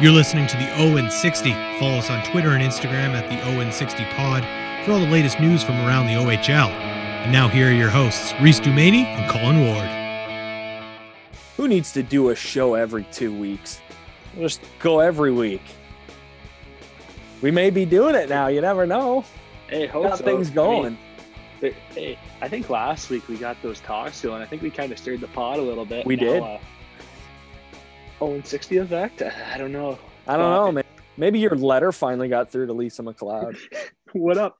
You're listening to the Owen 60. Follow us on Twitter and Instagram at the Owen 60 Pod for all the latest news from around the OHL. And now here are your hosts, Reese Dumaney and Colin Ward. Who needs to do a show every two weeks? Just go every week. We may be doing it now. You never know. Hey, hope Got so. things I mean, going. hey, I think last week we got those talks going. I think we kind of stirred the pot a little bit. We Now, did. Uh, oh, and 60 effect? Uh, I don't know. I don't know, man. Maybe your letter finally got through to Lisa MacLeod. What up?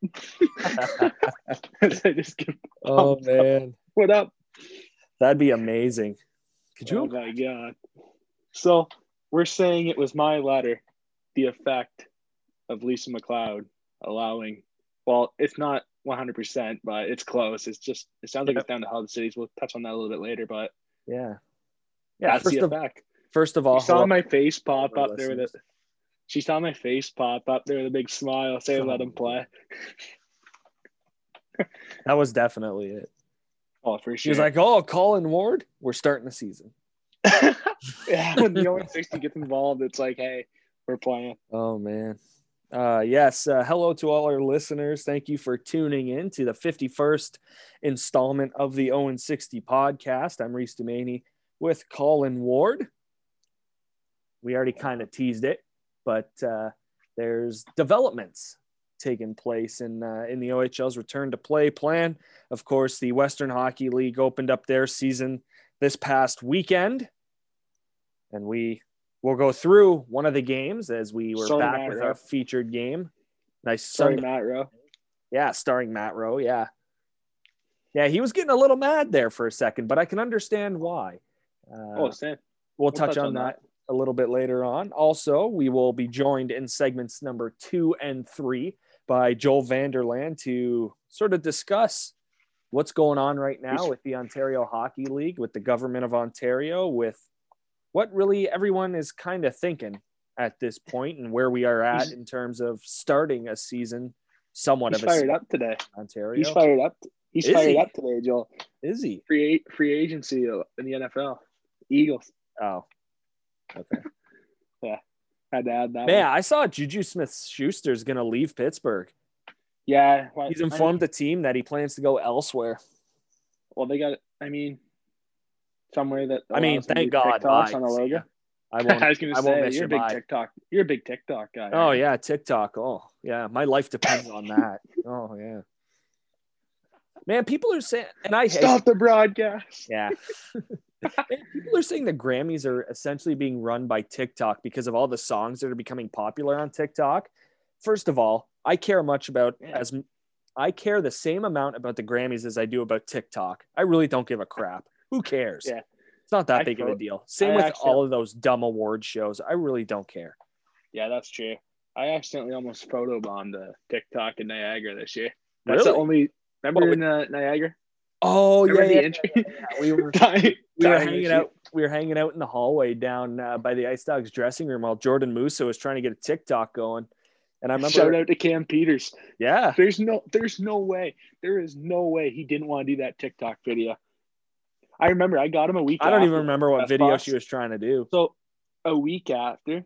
Oh man, what up? that'd be amazing. Could you? Oh my god. So we're saying it was my letter, the effect of Lisa MacLeod allowing. Well, it's not 100%, but it's close. It's just it sounds like Yep. it's down to how the cities. We'll touch on that a little bit later, but Yeah. Yeah. that's First the of, effect. First of all, She saw my face pop our up there with it. listeners. She saw my face pop up there with a big smile, saying, "Let him play." that was definitely it. Oh, for She was like, "Oh, Colin Ward, we're starting the season." "Yeah." When the Owen sixty gets involved, it's like, "Hey, we're playing." Oh man. Uh, yes. Uh, hello to all our listeners. Thank you for tuning in to the 51st installment of the Owen 60 podcast. I'm Reese Dumaney with Colin Ward. We already kind of teased it, but uh, there's developments taking place in uh, in the OHL's return to play plan. Of course, the Western Hockey League opened up their season this past weekend, and we will go through one of the games as we were Sorry, back Matt with Rowe. our featured game. Nice Sorry, Sunday, Matt Rowe. yeah, starring Matt Rowe. Yeah, yeah, he was getting a little mad there for a second, but I can understand why. Uh, oh, Sam. we'll, touch, on, that, a little bit later on. Also, we will be joined in segments number two and three by Joel Vanderlaan to sort of discuss what's going on right now with the Ontario Hockey League, with the government of Ontario, with what really everyone is kind of thinking at this point and where we are at in terms of starting a season somewhat He's of a fired up today. Ontario. He's fired up. He's Is fired he? up today, Joel. Is he? Free free agency in the NFL. Eagles Oh, okay. Yeah. Had to add that. Man, one. I saw Juju Smith Schuster's going to leave Pittsburgh. Yeah. Well, He's I- informed the team that he plans to go elsewhere. well, they got. I mean, somewhere that. I mean, allows them to thank God. TikToks Bye. on the logo. ya. I won't. I was gonna I won't say miss you're a big Bye. TikTok. You're a big TikTok guy. Oh aren't you? yeah, TikTok. Oh yeah, my life depends on that. Oh yeah. Man, people are saying, and I hate. Stop the broadcast. Yeah. People are saying the Grammys are essentially being run by TikTok because of all the songs that are becoming popular on TikTok. First of all, I care much about Yeah. as I care the same amount about the Grammys as I do about TikTok. I really don't give a crap. Who cares? Yeah. It's not that I big of a deal. Same I with actually- all of those dumb award shows. I really don't care. Yeah, that's true. I accidentally almost photobombed a TikTok in Niagara this year. That's Really? the only. Remember What, in uh, Niagara? Oh Remember yeah, the yeah, entry? yeah. We were Dying- we were hanging out. We were hanging out in the hallway down uh, by the Ice Dogs dressing room while Jordan Musa was trying to get a TikTok going. And I remember, Shout out to Cam Peters. yeah, There's no, there's no way, there is no way he didn't want to do that TikTok video. I remember I got him a week. I don't even remember what video Box. she was trying to do. So a week after,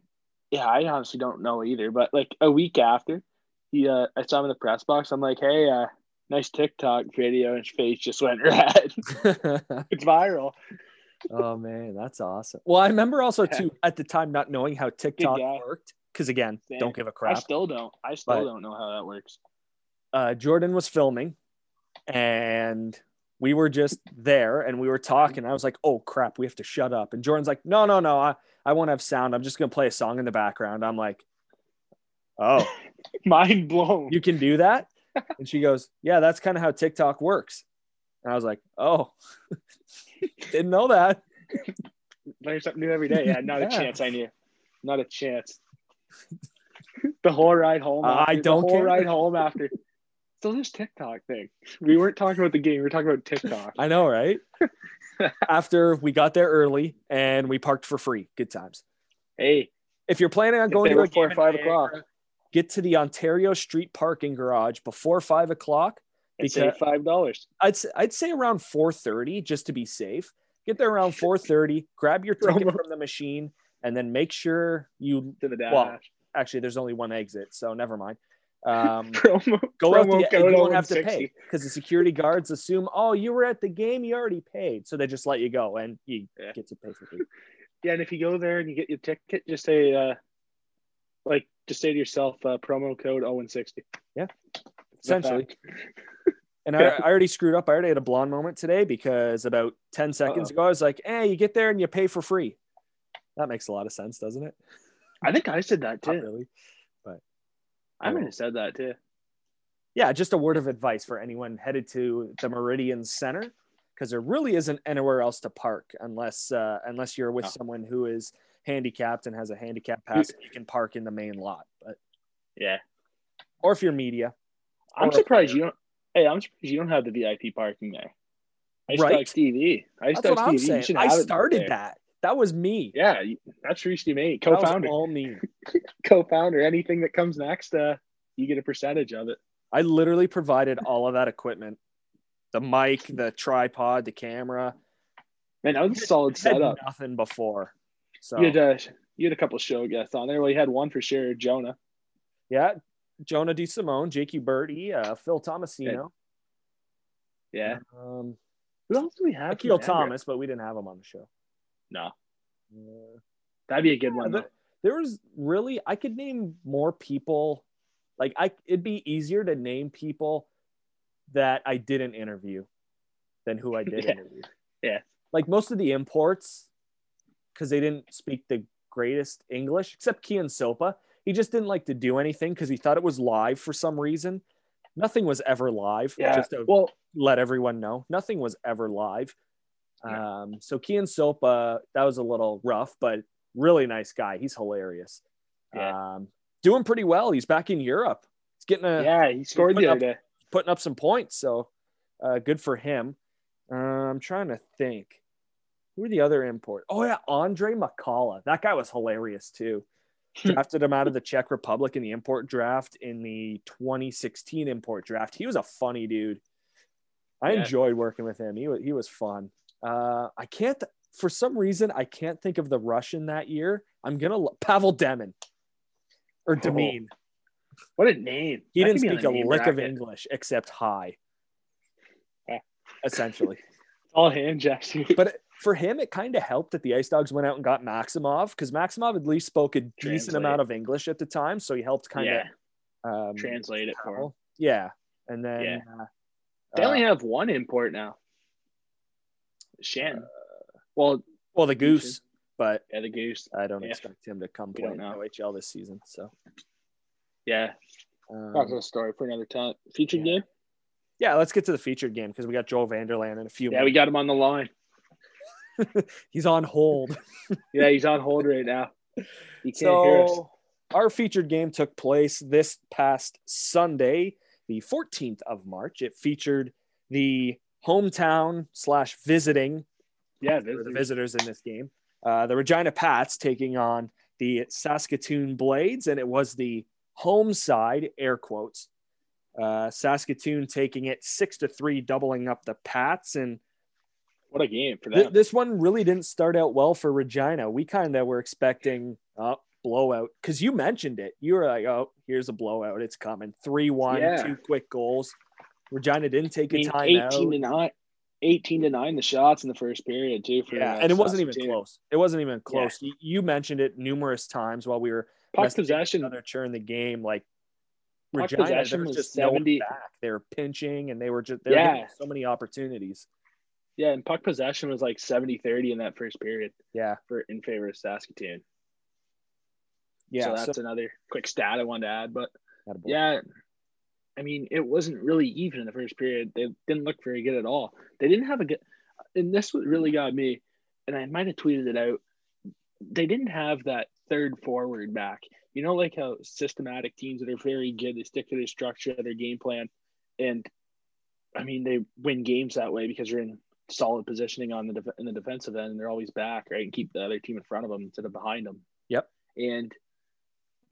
yeah, I honestly don't know either, but like a week after, he, uh, I saw him in the press box. I'm like, hey, uh, nice TikTok video, and his face just went red. it's viral. oh man, that's awesome. Well, I remember also Yeah. too at the time not knowing how TikTok worked because again, Same. don't give a crap. I still don't. I still But- don't know how that works. uh, Jordan was filming, and we were just there, and we were talking. I was like, "Oh crap, we have to shut up." And Jordan's like, "No, no, no, I I won't have sound. I'm just gonna play a song in the background." I'm like, "Oh, Mind blown. you can do that?" And she goes, "Yeah, that's kind of how TikTok works." And I was like, "Oh, didn't know that." Learn something new every day. Yeah, not Yeah. a chance. I knew. Not a chance. the whole ride home. Uh, I don't the whole care. ride home after. So this TikTok thing. We weren't talking about the game. We were talking about TikTok. I know, right? After we got there early and we parked for free, good times. Hey, If you're planning on going to a game in five Niagara, o'clock. Get to the Ontario Street parking garage before five o'clock. and save Because- five dollars. I'd I'd say around four thirty just to be safe. Get there around four thirty. Grab your ticket from the machine. and then make sure you to the dash. Well, actually there's only one exit, so never mind. Um, promo go out the, you won't have to pay because the security guards assume, oh, you were at the game, you already paid, so they just let you go and you Yeah. get to pay for free. Yeah, and if you go there and you get your ticket, just say uh like just say to yourself uh, promo code 060. yeah Essentially, and. I, I already screwed up. I already had a blonde moment today because about ten seconds Uh-oh. ago, I was like, "Hey, you get there and you pay for free." That makes a lot of sense, doesn't it? I think I said that Not too. really. But I might have said that too. yeah, just a word of advice for anyone headed to the Meridian Center, because there really isn't anywhere else to park unless uh, unless you're with No. someone who is handicapped and has a handicap pass. You can park in the main lot, but Yeah. or if you're media, I'm surprised you don't hey, I'm surprised you don't have the VIP parking there. I just Right? like TV. I just that's like I'm TV. I started that. That was me. Yeah, that's That was co-founder. all me. Co-founder. Anything that comes next, uh, you get a percentage of it. I literally provided all of that equipment, the mic, the tripod, the camera. Man, that was a solid setup. nothing before. So You had uh, you had a couple show guests on there. Well, you had one for sure, Jonah. yeah, Jonah De Simone, Jakey Birdie, uh, Phil Tomasino, Yeah. um, Who else do we have? Akil? Thomas, but we didn't have him on the show. No, that'd be a good Yeah, one. the- there was really I could name more people. Like I, it'd be easier to name people that I didn't interview than who I did Yeah. interview. Yeah. Like most of the imports, because they didn't speak the greatest English, except Kian Sopa. He just didn't like to do anything because he thought it was live for some reason. Nothing was ever live. Yeah. Just to well, let everyone know, nothing was ever live. Yeah. Um, so Kian Sopa, that was a little rough, but really nice guy. He's hilarious. Yeah. Um, doing pretty well. He's back in Europe. He's getting a yeah, he scored the up- other day. putting up some points. So uh, good for him. Uh, I'm trying to think. Who are the other import? Oh yeah, Andre McCullough. That guy was hilarious too. Drafted him out of the Czech Republic in the import draft in the 2016 import draft. He was a funny dude. I Yeah. enjoyed working with him. He was he was fun. Uh, I can't for some reason I can't think of the Russian that year. I'm gonna Pavel Demin or Oh. Demin. What a name! He That didn't could be on speak a lick of. English except hi. Yeah. Essentially. All hand gestures. But for him, it kind of helped that the Ice Dogs went out and got Maksimov because Maksimov at least spoke a decent Translate. amount of English at the time. So he helped kind yeah, of um, translate it for him. Yeah. And then Yeah. uh, They uh, only have one import now. Shen. Uh, well, well, the Goose, but yeah, the goose. I don't Yeah. expect him to come play in. OHL this season. So Yeah, um, that's a story for another time. Featured yeah. game. yeah, let's get to the featured game because we got Joel Vanderlaan in a few Yeah, we got him on the line. He's on hold. Yeah, he's on hold right now. He can't hear us. So our featured game took place this past Sunday, the 14th of March. It featured the hometown slash visiting Yeah, for the visitors. visitors in this game. Uh, the Regina Pats taking on the Saskatoon Blades, and it was the home side, air quotes. Uh, Saskatoon taking it six to three, doubling up the Pats, and What a game for Th- this one really didn't start out well for Regina. We kind of were expecting a blowout because you mentioned it. You were like, "Oh, here's a blowout. It's coming. Three one, Yeah. two quick goals." Regina didn't take I a mean, timeout. 18 to 9. 18 to 9 the shots in the first period too for yeah, uh, and it wasn't even close. It wasn't even close. You, you mentioned it numerous times while we were Puck possession other during the game. Like Puck Regina, possession was just no 70 back. They were pinching, and they were just they were Yeah. getting so many opportunities. Yeah, and puck possession was like 70-30 in that first period Yeah, for in favor of Saskatoon. yeah. so So, that's another quick stat I wanted to add. But yeah, I mean, it wasn't really even in the first period. They didn't look very good at all. They didn't have a good, and this what really got me, and I might have tweeted it out. They didn't have that third forward back. You know, like how systematic teams that are very good, they stick to their structure, their game plan, and I mean, they win games that way because they're in solid positioning on the def- in the defensive end, and they're always back, right, and keep the other team in front of them instead of behind them. Yep. And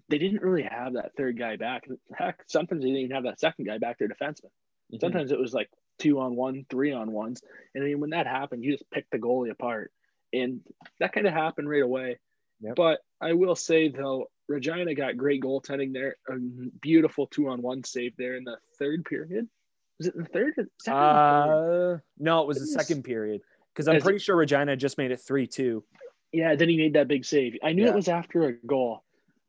they didn't really have that third guy back. Heck, sometimes they didn't even have that second guy back. Their defenseman. Mhm. Sometimes it was like two on one, three on ones, and then when that happened, you just pick the goalie apart, and that kind of happened right away. Yep. But I will say though, Regina got great goaltending there. A beautiful two on one save there in the third period. Was it the third? or second or third? Uh, no, it was the was- second period because I'm pretty sure Regina just made it three two. Yeah, then he made that big save. I knew Yeah. it was after a goal.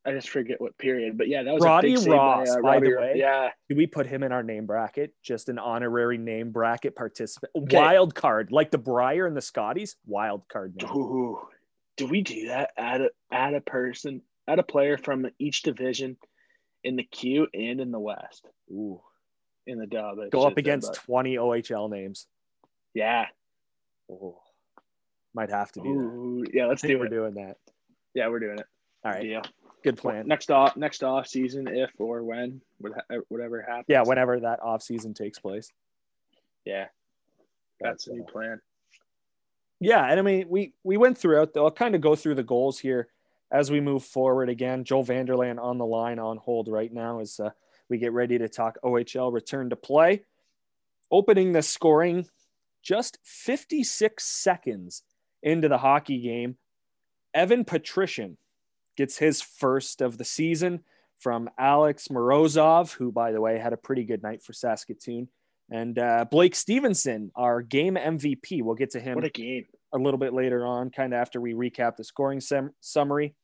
I just forget what period, but yeah, that was Roddy a big save Ross, by, uh, by the way. Yeah, Do we put him in our name bracket? Just an honorary name bracket participant. Okay. Wild card, like the Brier and the Scotties. Wild card. name. Ooh, do we do that? Add a add a person, add a player from each division in the Q and in the West Ooh. In the dub. Go up against but- 20 OHL names. yeah. Oh. Might have to do that. Yeah, let's do we're it. doing that. Yeah, we're doing it. All right. Deal. Good plan. Next off, next off season, if or when, whatever happens. Yeah, whenever that off season takes place. yeah, that's uh, new plan. Yeah, and I mean we we went throughout. I'll kind of go through the goals here as we move forward. Again, Joel Vanderlaan on the line on hold right now is uh, we get ready to talk OHL return to play. Opening the scoring just 56 seconds into the hockey game, Evan Patrician gets his first of the season from Alex Morozov, who, by the way, had a pretty good night for Saskatoon. And uh, Blake Stevenson, our game MVP. We'll get to him What a game! a little bit later on, kind of after we recap the scoring sem- summary.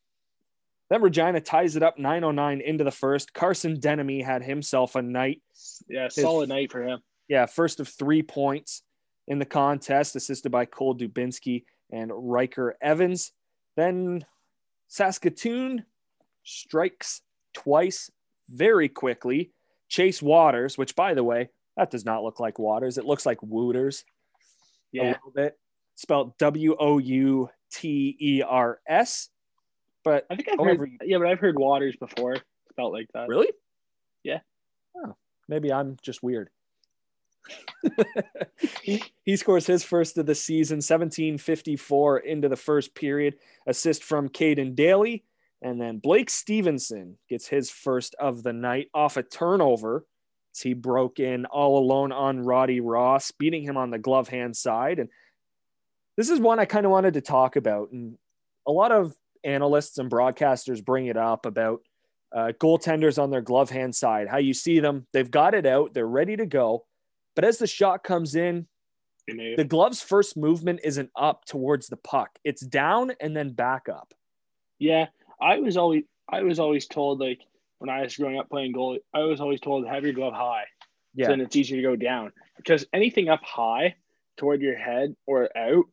Then Regina ties it up 909 into the first. Carson Denomie had himself a night. Yeah, solid night for him. Yeah, first of three points in the contest, assisted by Cole Dubinsky and Ryker Evans. Then Saskatoon strikes twice very quickly. Chase Waters, which by the way, that does not look like Waters. It looks like Wooters yeah. a little bit, spelled W O U T E R S. But I think I've heard. Yeah, but I've heard Waters before. Felt like that. really, Yeah. Oh, maybe I'm just weird. he, he scores his first of the season, 1754 into the first period. Assist from Caden Daly. And then Blake Stevenson gets his first of the night off a turnover. He broke in all alone on Roddy Ross, beating him on the glove hand side. And this is one I kind of wanted to talk about. And a lot of analysts and broadcasters bring it up about uh, goaltenders on their glove hand side, how you see them, they've got it out, they're ready to go. But as the shot comes in, the glove's first movement isn't up towards the puck, it's down and then back up. Yeah, I was always I was always told like when I was growing up playing goalie, I was always told have your glove high. Yeah. So then it's easier to go down because anything up high toward your head or out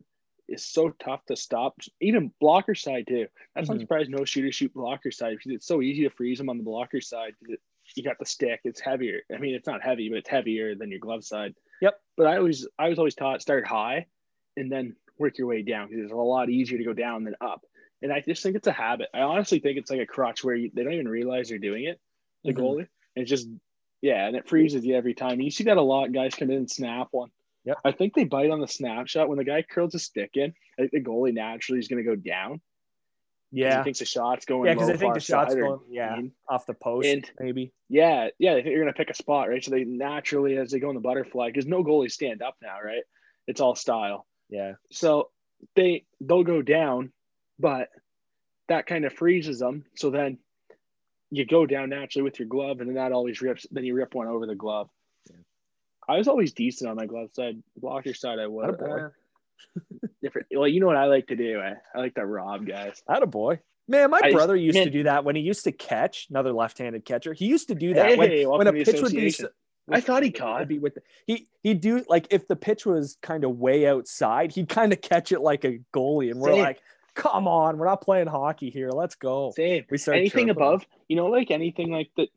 is so tough to stop. Even blocker side too. That's I'm Mhm. surprised no shooters shoot blocker side because it's so easy to freeze them on the blocker side. it- you got the stick. It's heavier. I mean, it's not heavy, but it's heavier than your glove side. Yep. But I always, I was always taught start high and then work your way down because it's a lot easier to go down than up. And I just think it's a habit. I honestly think it's like a crutch where you, they don't even realize they're doing it. The Mhm. goalie, and it's just yeah, and it freezes you every time. And You see that a lot. Guys come in and snap one. Yep. I think they bite on the snapshot when the guy curls a stick in. I think the goalie naturally is going to go down. Yeah. he thinks the shot's going. Yeah, because I think the shot's going, yeah, in. off the post, And- maybe. Yeah, yeah, they think you're going to pick a spot, right? So they naturally, as they go in the butterfly, because no goalies stand up now, right? It's all style. Yeah. So they they'll go down, but that kind of freezes them. So then you go down naturally with your glove, and then that always rips. Then you rip one over the glove. I was always decent on my glove side. Blocker side, I was. Uh, different. Well, you know what I like to do? I, I like to rob guys. Had a boy. Man, my I- brother used man- to do that when he used to catch another left-handed catcher. He used to do that when, Hey, when welcome a pitch would be. I thought he caught. be with the, he he'd do like if the pitch was kind of way outside, he'd kind of catch it like a goalie, and we're Same. like, "Come on, we're not playing hockey here. Let's go." Same. We start anything above, you know, like anything like that.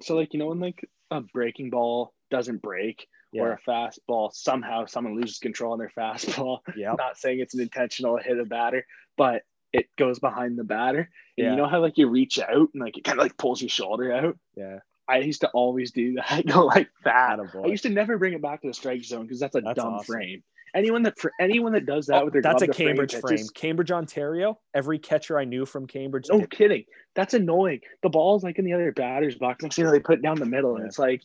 So, like, you know, when like a breaking ball doesn't break or a fastball, somehow someone loses control on their fastball. yeah, Not saying it's an intentional hit of batter, but it goes behind the batter. And Yeah. you know how like you reach out and like it kind of like pulls your shoulder out. yeah. I used to always do that. Go like that. I used to never bring it back to the strike zone because that's a That's dumb awesome. frame. Anyone that for anyone that does that Oh, with their that's a Cambridge frame, frame. pitches- Cambridge, Ontario. Every catcher I knew from Cambridge. No did. kidding. That's annoying. The ball's like in the other batter's box. Next thing you know, they put it down the middle, and it's like,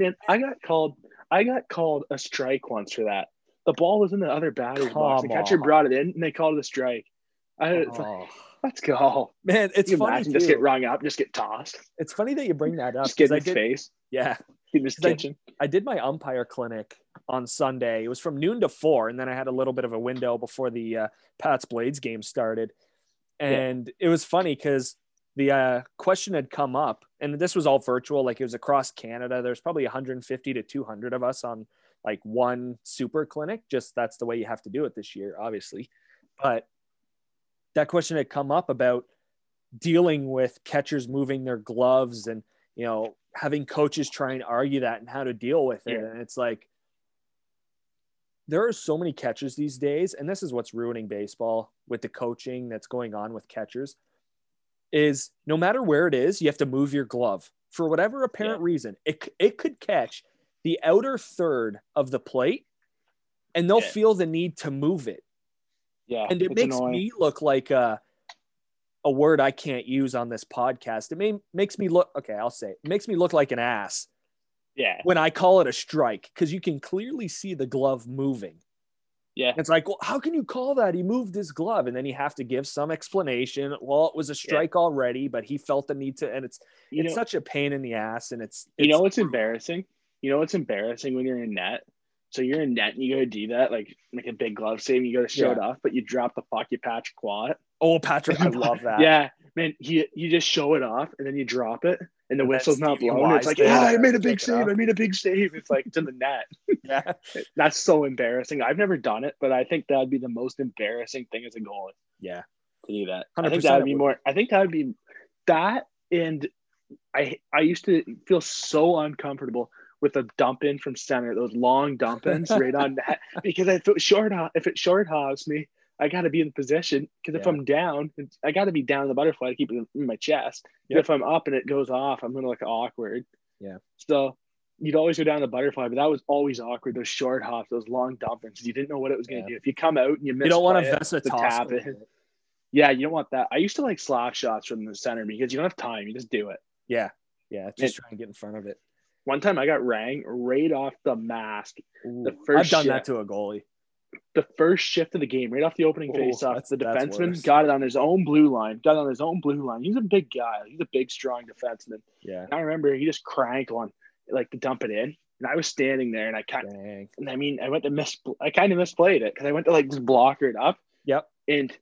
man, I got called. I got called a strike once for that. The ball was in the other batter's box. The catcher on. brought it in, and they called it a strike. I it's like, Oh, Let's go. Man, it's you funny imagine too. just get rung up, just get tossed, It's funny that you bring that up. just get in his did, face, yeah, in his 'Cause I- kitchen. I did my umpire clinic on Sunday. It was from noon to four, and then I had a little bit of a window before the uh, Pats Blades game started. And it was funny because the uh, question had come up, and this was all virtual, like it was across Canada. There's probably 150 to 200 of us on like one super clinic. Just that's the way you have to do it this year, obviously. But that question had come up about dealing with catchers moving their gloves and you know having coaches try and argue that and how to deal with it Yeah. and it's like there are so many catchers these days and this is what's ruining baseball with the coaching that's going on with catchers is no matter where it is you have to move your glove for whatever apparent reason it, it could catch the outer third of the plate and they'll Yeah. feel the need to move it Yeah, and it makes annoying. me look like a, a word I can't use on this podcast. It may, makes me look okay. I'll say it. it makes me look like an ass Yeah, when I call it a strike because you can clearly see the glove moving. Yeah, It's like, well, how can you call that? He moved his glove, and then you have to give some explanation. Well, it was a strike already, but he felt the need to, and it's you it's know, such a pain in the ass, and it's, you know it's- what's embarrassing? You know what's embarrassing when you're in net? So you're in net and you go to do that, like like a big glove save, and you go to show Yeah. it off, but you drop the puck, you patch quad. Oh Patrick, I love that. Yeah, man, you you just show it off and then you drop it, and the And whistle's not blown. It's like, yeah, I made a big save. I made a big save. It's like it's in the net. yeah. That's so embarrassing. I've never done it, but I think that'd be the most embarrassing thing as a goalie Yeah. to do that. I 100% think that would be more. I think that would be that, and I I used to feel so uncomfortable with a dump in from center, those long dump ins right on that because I thought short if it short hops me, I got to be in position because if Yeah. I'm down, I got to be down in the butterfly to keep it in my chest. Yep. If I'm up and it goes off, I'm gonna look awkward. Yeah. So you'd always go down the butterfly, but that was always awkward. Those short hops, those long dump ins. You didn't know what it was gonna Yeah. do. If you come out and you miss, You don't want to vest a toss. tap it. Yeah, you don't want that. I used to like slap shots from the center because you don't have time. You just do it. Yeah. Yeah. Just try and get in front of it. One time I got rang right off the mask. Ooh, The first I've done shift- that to a goalie. The first shift of the game, right off the opening Ooh, face off, the defenseman got it on his own blue line. Got it on his own blue line. He's a big guy. He's a big, strong defenseman. Yeah. And I remember he just cranked one, like to dump it in. And I was standing there and I kind Dang. and I mean, I went to miss, I kind of misplayed it because I went to like just blocker it up. Yep. And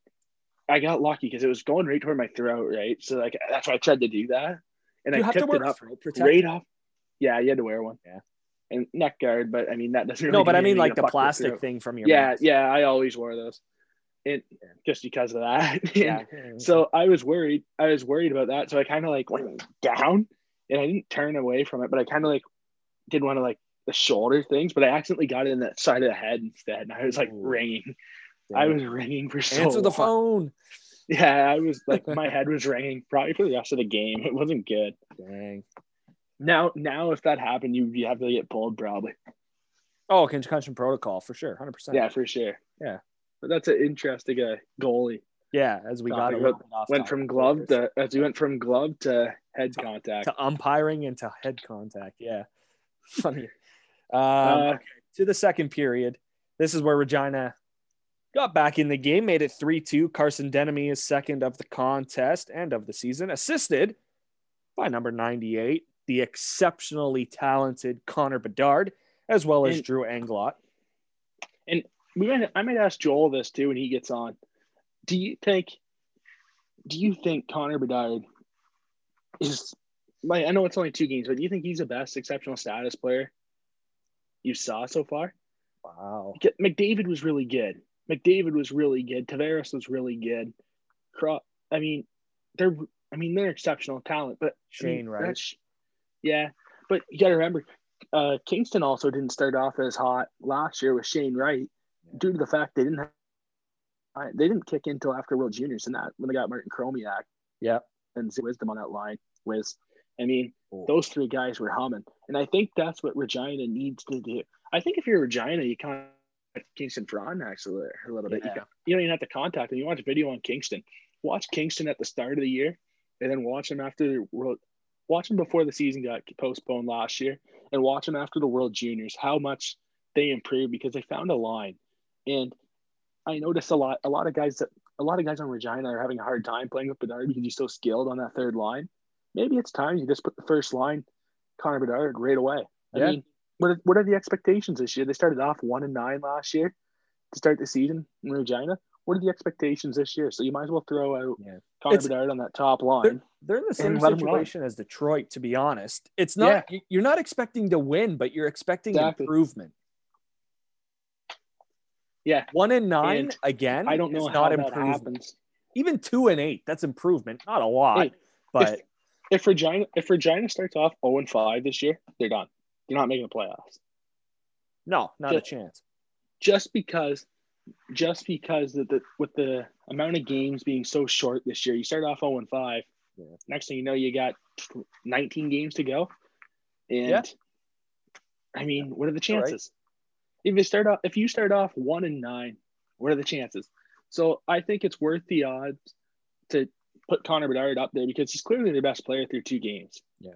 I got lucky because it was going right toward my throat, right? So like that's why I tried to do that. And you I have to tipped wear it up right off. Yeah, you had to wear one. Yeah. And neck guard, but I mean that doesn't. Really No, but I mean like the plastic thing from your Yeah, mask. yeah, I always wore those, and Yeah. just because of that. Yeah. So I was worried. I was worried about that. So I kind of like went down, and I didn't turn away from it, but I kind of like did one of like the shoulder things, but I accidentally got it in the side of the head instead, and I was like Ooh. ringing. I was ringing for so answer the long. phone. Yeah, I was like my head was ringing probably for the rest of the game. It wasn't good. Dang. Now, now if that happened, you you have to get pulled probably. Oh, concussion protocol for sure, hundred percent. Yeah, for sure. Yeah. but that's an interesting uh, goalie. yeah. As we got a Topic little bit off Went from glove to as we went from glove to head To- contact. to umpiring and to head contact. Yeah, funny. Um, Uh, to the second period. This is where Regina got back in the game, made it 3 2. Carson Denomie is second of the contest and of the season, assisted by number 98, the exceptionally talented Connor Bedard, as well as And- Drew Englot. And we might I might ask Joel this too when he gets on. Do you think do you think Connor Bedard is like I know it's only two games, but do you think he's the best exceptional status player you saw so far? Wow. McDavid was really good. McDavid was really good. Tavares was really good. I mean, they're I mean they're exceptional talent, but I Shane mean, Wright. Yeah, but you got to remember, uh, Kingston also didn't start off as hot last year with Shane Wright, due to the fact they didn't have, they didn't kick in until after World Juniors and that when they got Martin Chromiak Yeah, and Wisdom on that line. was, I mean, those three guys were humming, and I think that's what Regina needs to do. I think if you're Regina, you kind of Kingston Frontenac a little, a little bit. You, Yeah. can, you don't even have to contact them. You watch video on Kingston. Watch Kingston at the start of the year, and then watch them after the World. Watch them before the season got postponed last year, and watch them after the World Juniors. How much they improved because they found a line, and I noticed a lot. A lot of guys that a lot of guys on Regina are having a hard time playing with Bedard because he's so skilled on that third line. Maybe it's time you just put the first line, Connor Bedard, right away. I Yeah. mean, what are, what are the expectations this year? They started off one and nine last year to start the season in Regina. What are the expectations this year? So you might as well throw out Yeah. Connor It's- Bedard on that top line. They're in the same And let 'em run. situation as Detroit, to be honest. It's not you- you're not expecting to win, but you're expecting Exactly. improvement. Yeah. One and nine And again. I don't know is how not that happens. Even two and eight, that's improvement. Not a lot, Hey, but If Regina if Regina starts off 0 and 5 this year, they're done. They're not making the playoffs. no, not a chance. just because just because the, the with the amount of games being so short this year, you start off 0 and 5. Yeah. Next thing you know, you got 19 games to go. And Yeah. I mean, what are the All right. chances? If you start off if you start off one and nine, what are the chances? So I think it's worth the odds to put Connor Bedard up there because he's clearly the best player through two games. Yeah.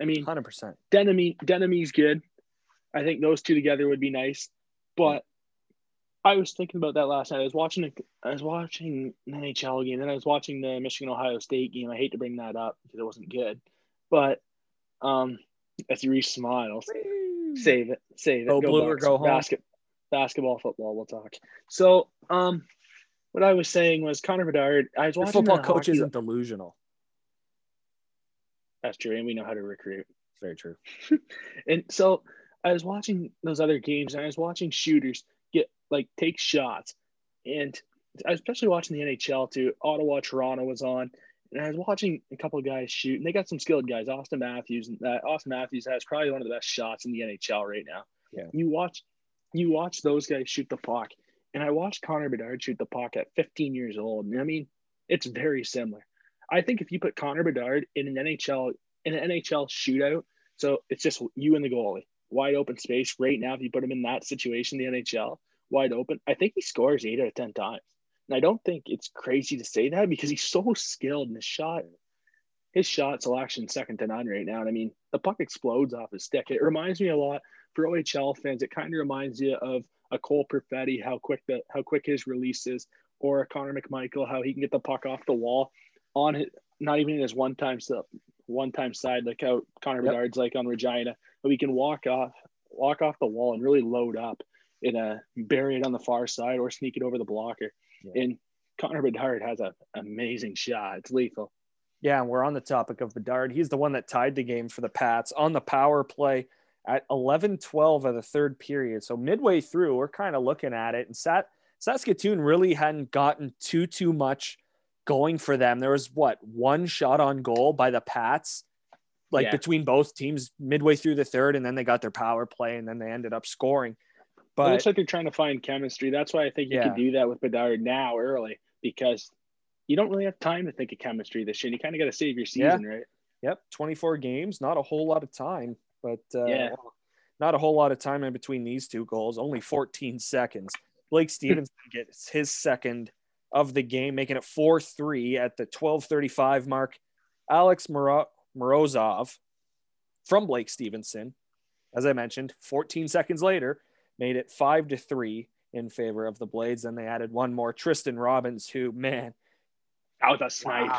I mean, Hundred percent. Denomie Denomie's good. I think those two together would be nice. But I was thinking about that last night. I was watching a, I was watching an NHL game, then I was watching the Michigan Ohio State game. I hate to bring that up because it wasn't good, but um, as you reach smiles, save it, save it. Go blue or go home. Basket, basketball, football. We'll talk. So, um, what I was saying was Connor Bedard. I was watching football coach isn't delusional. That's true, and we know how to recruit. Very true. And so I was watching those other games and I was watching shooters get like take shots. And I was especially watching the NHL too. Ottawa, Toronto was on. And I was watching a couple of guys shoot, and they got some skilled guys. Auston Matthews, and that Auston Matthews has probably one of the best shots in the NHL right now. Yeah. You watch, you watch those guys shoot the puck, and I watched Connor Bedard shoot the puck at 15 years old. And I mean, it's very similar. I think if you put Connor Bedard in an NHL in an NHL shootout, so it's just you and the goalie, wide open space. Right now, if you put him in that situation, the NHL, wide open, I think he scores eight out of ten times. And I don't think it's crazy to say that because he's so skilled in his shot. His shot selection second to none right now. And I mean, the puck explodes off his stick. It reminds me a lot for OHL fans. It kind of reminds you of a Cole Perfetti, how quick the how quick his release is, or a Connor McMichael, how he can get the puck off the wall on his, not even in his one time one time side like how Connor Yep. Bedard's like on Regina, but we can walk off walk off the wall and really load up in a bury it on the far side or sneak it over the blocker. Yeah. And Connor Bedard has an amazing shot. It's lethal. Yeah, and we're on the topic of Bedard. He's the one that tied the game for the Pats on the power play at 11 12 of the third period. So midway through, we're kind of looking at it, and Sat- Saskatoon really hadn't gotten too, too much going for them. There was what one shot on goal by the Pats, like Yeah. between both teams midway through the third, and then they got their power play, and then they ended up scoring. But it looks like they're trying to find chemistry. That's why I think you Yeah. can do that with Bedard now early because you don't really have time to think of chemistry this year. And you kind of got to save your Yeah. season, right? Yep, 24 games, not a whole lot of time, but uh, Yeah. not a whole lot of time in between these two goals, only 14 seconds. Blake Stevenson gets his second of the game, making it 4 3 at the 12:35 mark. Alex Moro- Morozov from Blake Stevenson, as I mentioned, 14 seconds later, made it 5 to 3 in favor of the Blades. And they added one more, Tristen Robins, who, man, Out the snipe.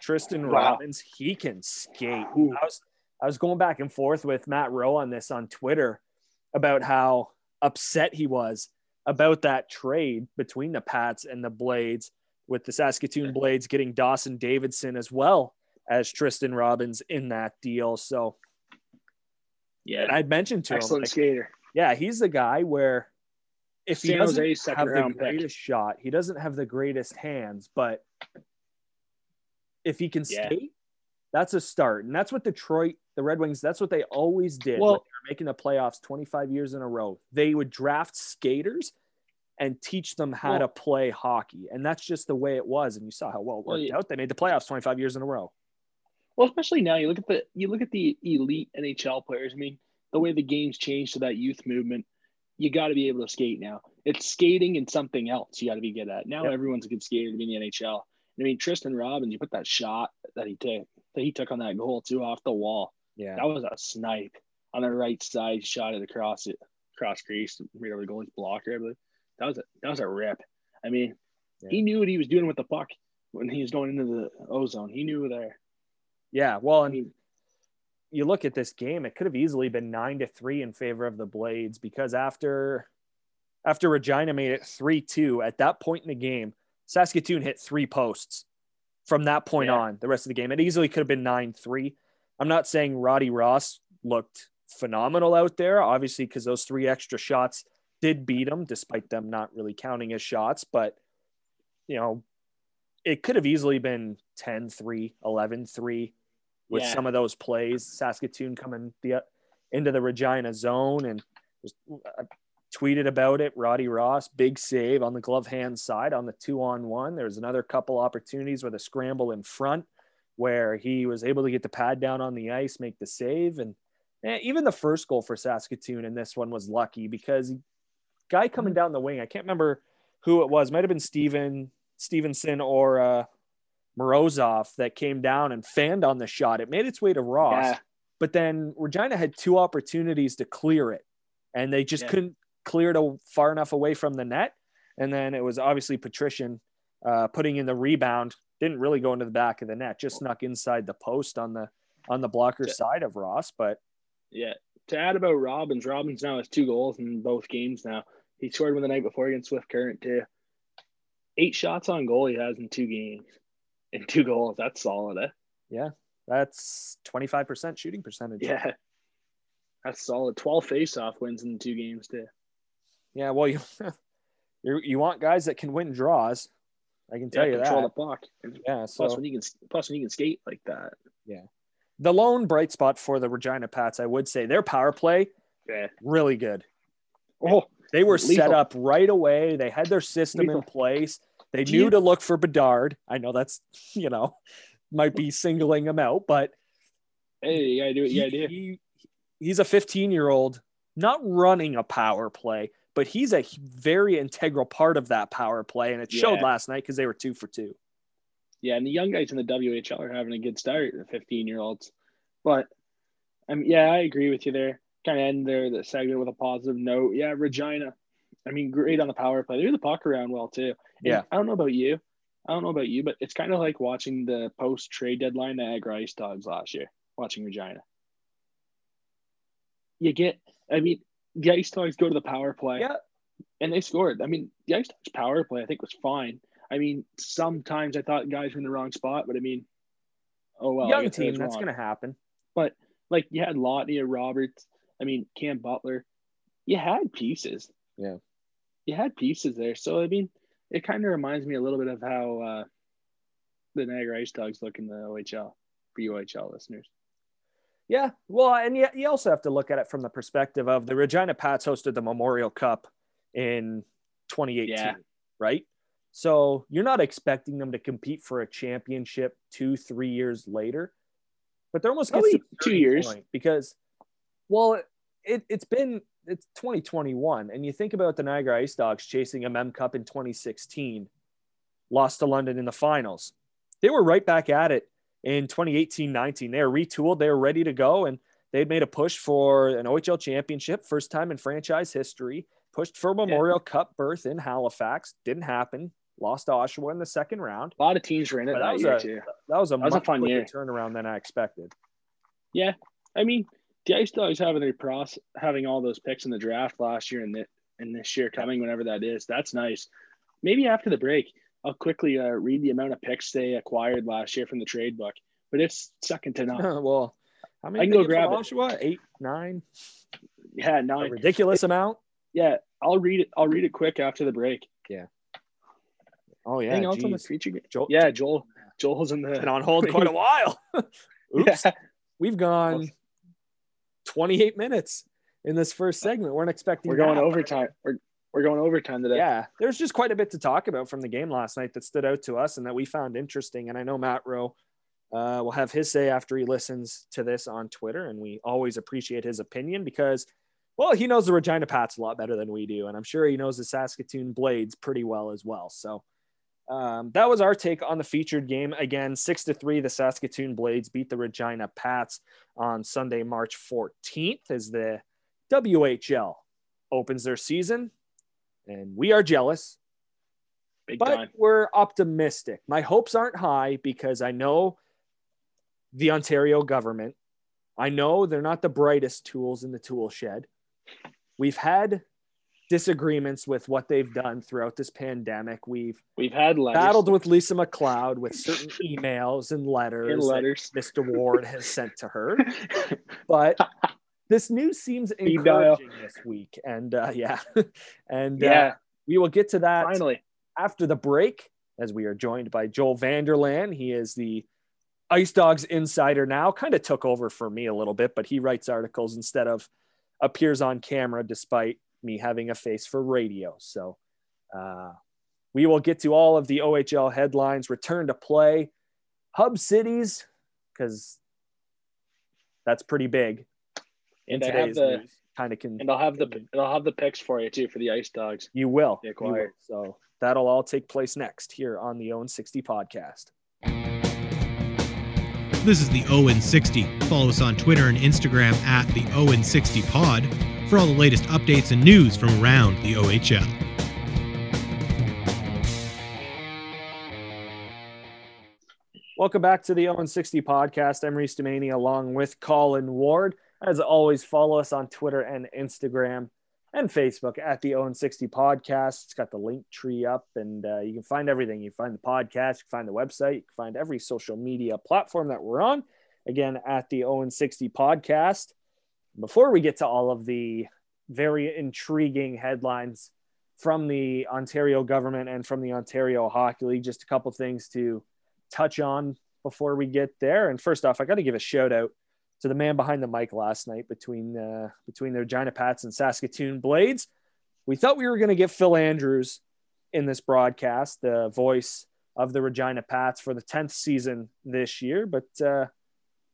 Tristen Wow. Robins, he can skate. Ooh. I was I was going back and forth with Matt Rowe on this on Twitter about how upset he was about that trade between the Pats and the Blades, with the Saskatoon Blades getting Dawson Davidson as well as Tristen Robins in that deal. So Yeah. and I'd mentioned to him, Excellent like, skater. yeah, he's the guy where if he San doesn't Jose's second have the round pick. greatest shot, he doesn't have the greatest hands, but if he can Yeah. skate, that's a start. And that's what Detroit, the Red Wings, that's what they always did Well- when they were making the playoffs 25 years in a row. They would draft skaters and teach them how Well- to play hockey. And that's just the way it was. And you saw how well it Well, worked yeah. out. They made the playoffs 25 years in a row. Well, especially now, you look at the you look at the elite NHL players. I mean, the way the game's changed to that youth movement, you got to be able to skate now. It's skating and something else you got to be good at. Now Yep. everyone's a good skater to be in the NHL. I mean, Tristen Robins, you put that shot that he took that he took on that goal too off the wall. Yeah. That was a snipe on the right side. Shot it across it, cross crease, right over the goalie's blocker. I believe that was a that was a rip. I mean, Yeah. He knew what he was doing with the puck when he was going into the ozone. He knew there. Yeah, well, I mean, mm. you look at this game; it could have easily been nine to three in favor of the Blades because after after Regina made it three two at that point in the game, Saskatoon hit three posts. From that point yeah. on, the rest of the game, it easily could have been nine three. I'm not saying Roddy Ross looked phenomenal out there, obviously, because those three extra shots did beat them, despite them not really counting as shots. But, you know, it could have easily been 10 3, 11 3 with yeah. some of those plays. Saskatoon coming the, into the Regina zone and just uh, tweeted about it. Roddy Ross, big save on the glove hand side on the two on one. There's another couple opportunities with a scramble in front where he was able to get the pad down on the ice, make the save. And eh, even the first goal for Saskatoon in this one was lucky because guy coming down the wing, I can't remember who it was, might have been Steven Stevenson or uh, Morozov that came down and fanned on the shot. It made its way to Ross, yeah. but then Regina had two opportunities to clear it, and they just yeah. couldn't clear it far enough away from the net. And then it was obviously Patrician uh, putting in the rebound didn't really go into the back of the net, just snuck inside the post on the on the blocker side of Ross. But yeah, to add about Robins, Robins now has two goals in both games now. He scored one the night before against Swift Current too. Eight shots on goal he has in two games. And two goals. That's solid, eh? Yeah. That's 25% shooting percentage. Yeah. That's solid. 12 face-off wins in two games too. Yeah, well you you want guys that can win draws. I can tell yeah, you control that. the puck. Yeah. So plus when you can plus when you can skate like that. Yeah. The lone bright spot for the Regina Pats, I would say, their power play, yeah, really good. Oh, they were lethal. set up right away. They had their system lethal. in place. They Do knew you... to look for Bedard. I know that's you know might be singling him out, but hey, you gotta do it. You gotta He, he's a 15 year old, not running a power play, but he's a very integral part of that power play, and it yeah. showed last night because they were two for two. Yeah, and the young guys in the WHL are having a good start, the 15 year olds. But um, yeah, I agree with you there. Kind of end there the segment with a positive note. Yeah, Regina. I mean, great on the power play. They're the puck around well too. And yeah. I don't know about you. I don't know about you, but it's kind of like watching the post trade deadline Niagara Ice Dogs last year, watching Regina. You get, I mean, the Ice Dogs go to the power play. Yeah. And they scored. I mean, the Ice Dogs power play, I think, was fine. I mean, sometimes I thought guys were in the wrong spot, but I mean, oh well. Young team, that's going to happen. But like you had Lottie, Roberts, I mean, Cam Butler, you had pieces. Yeah. You had pieces there. So, I mean, it kind of reminds me a little bit of how uh, the Niagara Ice Dogs look in the OHL for UHL listeners. Yeah, well, and you, you also have to look at it from the perspective of the Regina Pats hosted the Memorial Cup in 2018, yeah. right? So you're not expecting them to compete for a championship two, three years later, but they're almost Probably two years because, well, it, it's been it's 2021, and you think about the Niagara Ice Dogs chasing a Mem Cup in 2016, lost to London in the finals. They were right back at it in 2018 19. They were retooled, they were ready to go, and they made a push for an OHL championship, first time in franchise history. Pushed for Memorial yeah. Cup berth in Halifax, didn't happen. Lost to Oshawa in the second round. A lot of teams were in it that, that year a, too. That was a, that was a fun year. turnaround than I expected. Yeah, I mean, the Ice Dogs having their process, having all those picks in the draft last year and, the, and this year coming, whenever that is, that's nice. Maybe after the break, I'll quickly uh, read the amount of picks they acquired last year from the trade book, but it's second to none. well, how many? I can go grab it. Oshawa? Eight, nine. Yeah, nine. A ridiculous it, amount. Yeah, I'll read it. I'll read it quick after the break. Yeah. Oh yeah. Anything else on the feature? Joel, yeah, Joel. Joel's in the been on hold quite a while. Oops. Yeah. We've gone 28 minutes in this first segment. We're not expecting. We're going overtime. We're we're going overtime today. Yeah, there's just quite a bit to talk about from the game last night that stood out to us and that we found interesting. And I know Matt Rowe uh, will have his say after he listens to this on Twitter, and we always appreciate his opinion because, well, he knows the Regina Pats a lot better than we do, and I'm sure he knows the Saskatoon Blades pretty well as well. So. Um, that was our take on the featured game. Again, six to three, the Saskatoon Blades beat the Regina Pats on Sunday, March 14th, as the WHL opens their season and we are jealous. Big but time. we're optimistic. My hopes aren't high because I know the Ontario government. I know they're not the brightest tools in the tool shed. We've had disagreements with what they've done throughout this pandemic. We've We've had letters. battled with Lisa MacLeod with certain emails and letters, and that letters. Mr. Ward has sent to her. But this news seems encouraging this week. And uh, yeah, and uh, yeah, we will get to that finally. after the break, as we are joined by Joel Vanderlaan. He is the Ice Dogs insider now, kind of took over for me a little bit, but he writes articles instead of appears on camera, despite me having a face for radio. So uh, we will get to all of the OHL headlines, return to play, hub cities, because that's pretty big in And I have today's the news. Kind of can and I'll have the and I'll have the picks for you too for the Ice Dogs. you will. They You will. So that'll all take place next here on the Owen 60 podcast. This is the Owen 60. Follow us on Twitter and Instagram at the Owen 60 Pod for all the latest updates and news from around the OHL. Welcome back to the Owen 60 podcast. I'm Reese Demaney along with Colin Ward. As always, follow us on Twitter and Instagram and Facebook at the Owen 60 podcast. It's got the link tree up and uh, you can find everything. You can find the podcast, you can find the website, you can find every social media platform that we're on. Again, at the Owen 60 podcast. Before we get to all of the very intriguing headlines from the Ontario government and from the Ontario Hockey League, just a couple things to touch on before we get there. And first off, I got to give a shout out to the man behind the mic last night between uh, between the Regina Pats and Saskatoon Blades. We thought we were going to get Phil Andrews in this broadcast, the voice of the Regina Pats for the 10th season this year, but uh,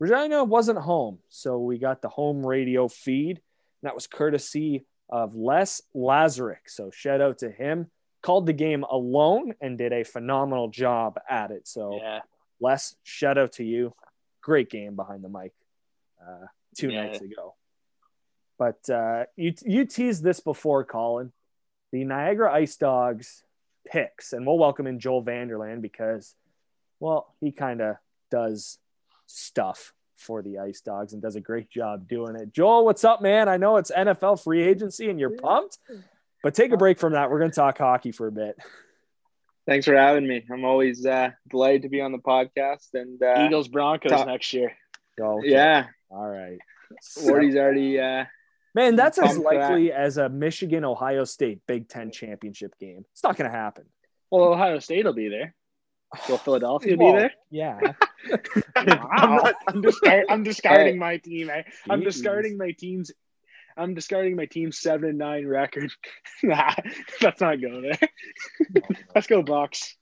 Regina wasn't home. So we got the home radio feed. And that was courtesy of Les Lazaruk. So shout out to him. Called the game alone and did a phenomenal job at it. So Yeah, Les, shout out to you. Great game behind the mic uh, two Yeah. nights ago. But uh, you you teased this before, Colin. The Niagara Ice Dogs picks, and we'll welcome in Joel Vanderlaan because, well, he kind of does stuff for the Ice Dogs and does a great job doing it. Joel, what's up, man? I know it's NFL free agency and you're pumped, but take a break from that. We're going to talk hockey for a bit. Thanks for having me. I'm always uh, delighted to be on the podcast. And uh, Eagles Broncos top- next year. Go. yeah, All right. Wardy's already. Uh, Man, that's as Pumped for that. likely as a Michigan Ohio State Big Ten championship game. It's not going to happen. Well, Ohio State will be there. Will Philadelphia Well, be there? Yeah. I'm, not, I'm, discard, I'm discarding Hey. my team. I, I'm discarding my team's. I'm discarding my team's seven and nine record. nah, let's not go there. Let's go Bucks.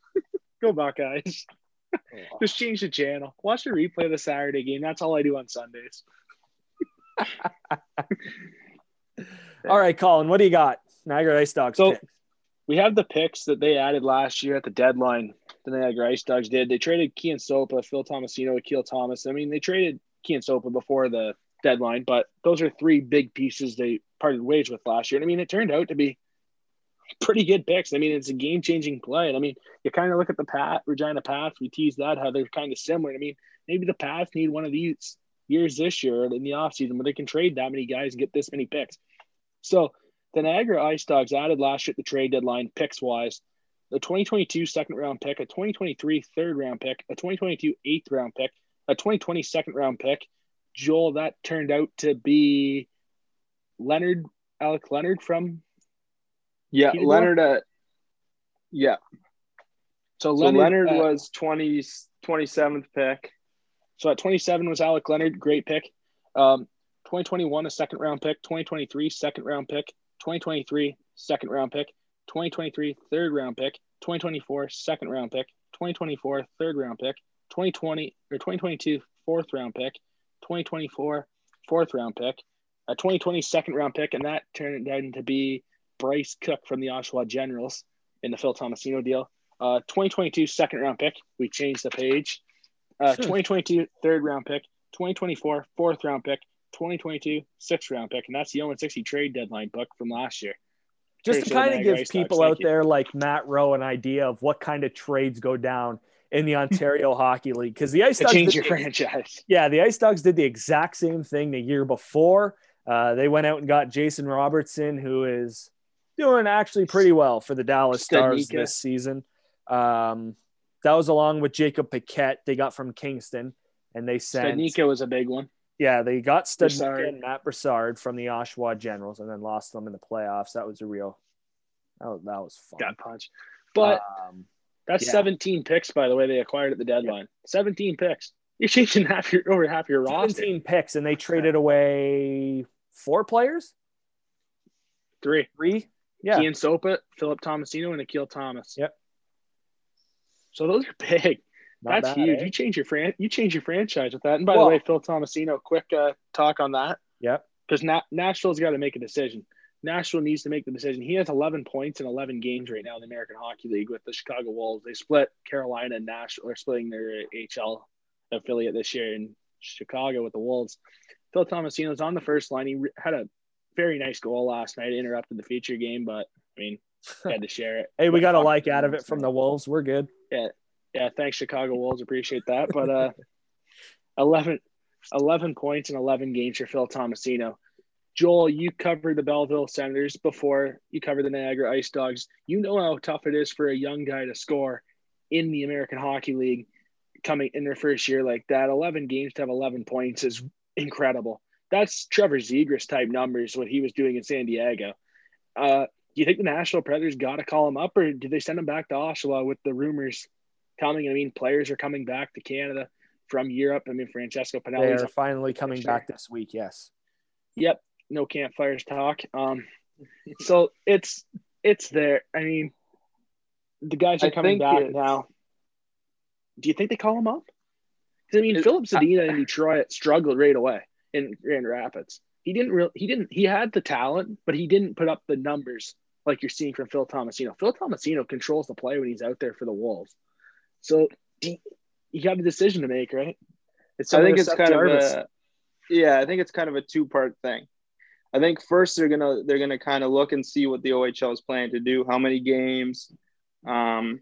Go Buckeyes. Just change the channel. Watch the replay of the Saturday game. That's all I do on Sundays. All right, Colin, what do you got? Niagara Ice Dogs. So- picks. We have the picks that they added last year at the deadline. The Niagara Ice Dogs did. They traded Kyen Sopa, Phil Tomasino, Akil Thomas. I mean, they traded Kyen Sopa before the deadline, but those are three big pieces they parted ways with last year. And I mean, it turned out to be pretty good picks. I mean, it's a game changing play. And I mean, you kind of look at the Pat Regina Pats. We teased that how they're kind of similar. I mean, maybe the Pats need one of these years this year in the offseason where they can trade that many guys and get this many picks. So the Niagara Ice Dogs added last year at the trade deadline, picks wise, the 2022 second round pick, a 2023 third round pick, a 2022 eighth round pick, a 2020 second round pick. Joel, that turned out to be Leonard, Alec Leonard from. yeah, Peterborough? Leonard. Uh, yeah, So so Leonard, Leonard, uh, was 20, 27th pick. So at 27 was Alec Leonard, great pick. Um, 2021, a second round pick. 2023, second round pick. 2023, second round pick. 2023, third round pick. 2024, second round pick. 2024, third round pick. 2020 or 2022, fourth round pick. 2024, fourth round pick. A 2020 second round pick, and that turned out to be Bryce Cook from the Oshawa Generals in the Phil Tomasino deal. Uh, 2022 second round pick. We changed the page. Uh, 2022 third round pick, 2024 fourth round pick, 2022 sixth round pick, and that's the 0 60 trade deadline book from last year. just to kind of give people out there like Matt Rowe an idea of what kind of trades go down in the Ontario Hockey League because the Ice Dogs change your franchise. yeah the Ice Dogs did the exact same thing the year before. Uh, they went out and got Jason Robertson, who is doing actually pretty well for the Dallas Stars Studnicka. this season. Um, that was along with Jacob Paquette they got from Kingston, and they sent Studnicka was a big one. Yeah, they got Studnicka and Matt Broussard from the Oshawa Generals and then lost them in the playoffs. That was a real that was, that was fun. Got punched. But um, that's yeah. 17 picks, by the way, they acquired at the deadline. 17 picks. You're changing half your over half your roster. 17 picks and they traded away four players, Three. three. Yeah, Ian Sopa, Philip Tomasino, and Akil Thomas. Yep. So those are big. Not That's bad, huge. eh? You change your fran- you change your franchise with that. And by Well- the way, Phil Tomasino, quick uh, talk on that Yep. because Na- Nashville's got to make a decision. Nashville needs to make the decision. He has 11 points in 11 games right now in the American Hockey League with the Chicago Wolves. They split Carolina and Nashville. They're splitting their HL affiliate this year in Chicago with the Wolves. Phil Tomasino's on the first line. He re- had a very nice goal last night. Interrupted the feature game, but I mean, had to share it. Hey, we got a like out of it from the Wolves. We're good. Yeah, thanks Chicago Wolves. Appreciate that. But uh 11, 11 points in 11 games for Phil Tomasino. Joel, you covered the Belleville Senators before you covered the Niagara Ice Dogs. You know how tough it is for a young guy to score in the American Hockey League coming in their first year like that. 11 games to have 11 points is incredible. That's Trevor Zegras type numbers, what he was doing in San Diego. Uh, do you think the Nashville Predators got to call him up, or did they send him back to Oshawa with the rumors coming? I mean, players are coming back to Canada from Europe. I mean, Francesco They Pinelli's are finally coming back this week. Yes. Yep, no campfires talk. Um, so it's it's there. I mean, the guys are I coming back it's- now. Do you think they call him up? I mean, It- Filip Zadina in Detroit struggled right away in Grand Rapids. He didn't really. He didn't. He had the talent, but he didn't put up the numbers like you're seeing from Phil Tomasino. Phil Tomasino controls the play when he's out there for the Wolves. So you, you got a decision to make, right? It's I think it's kind Jarvis. of a yeah. I think it's kind of a two part thing. I think first they're gonna they're gonna kind of look and see what the OHL is planning to do, how many games, um,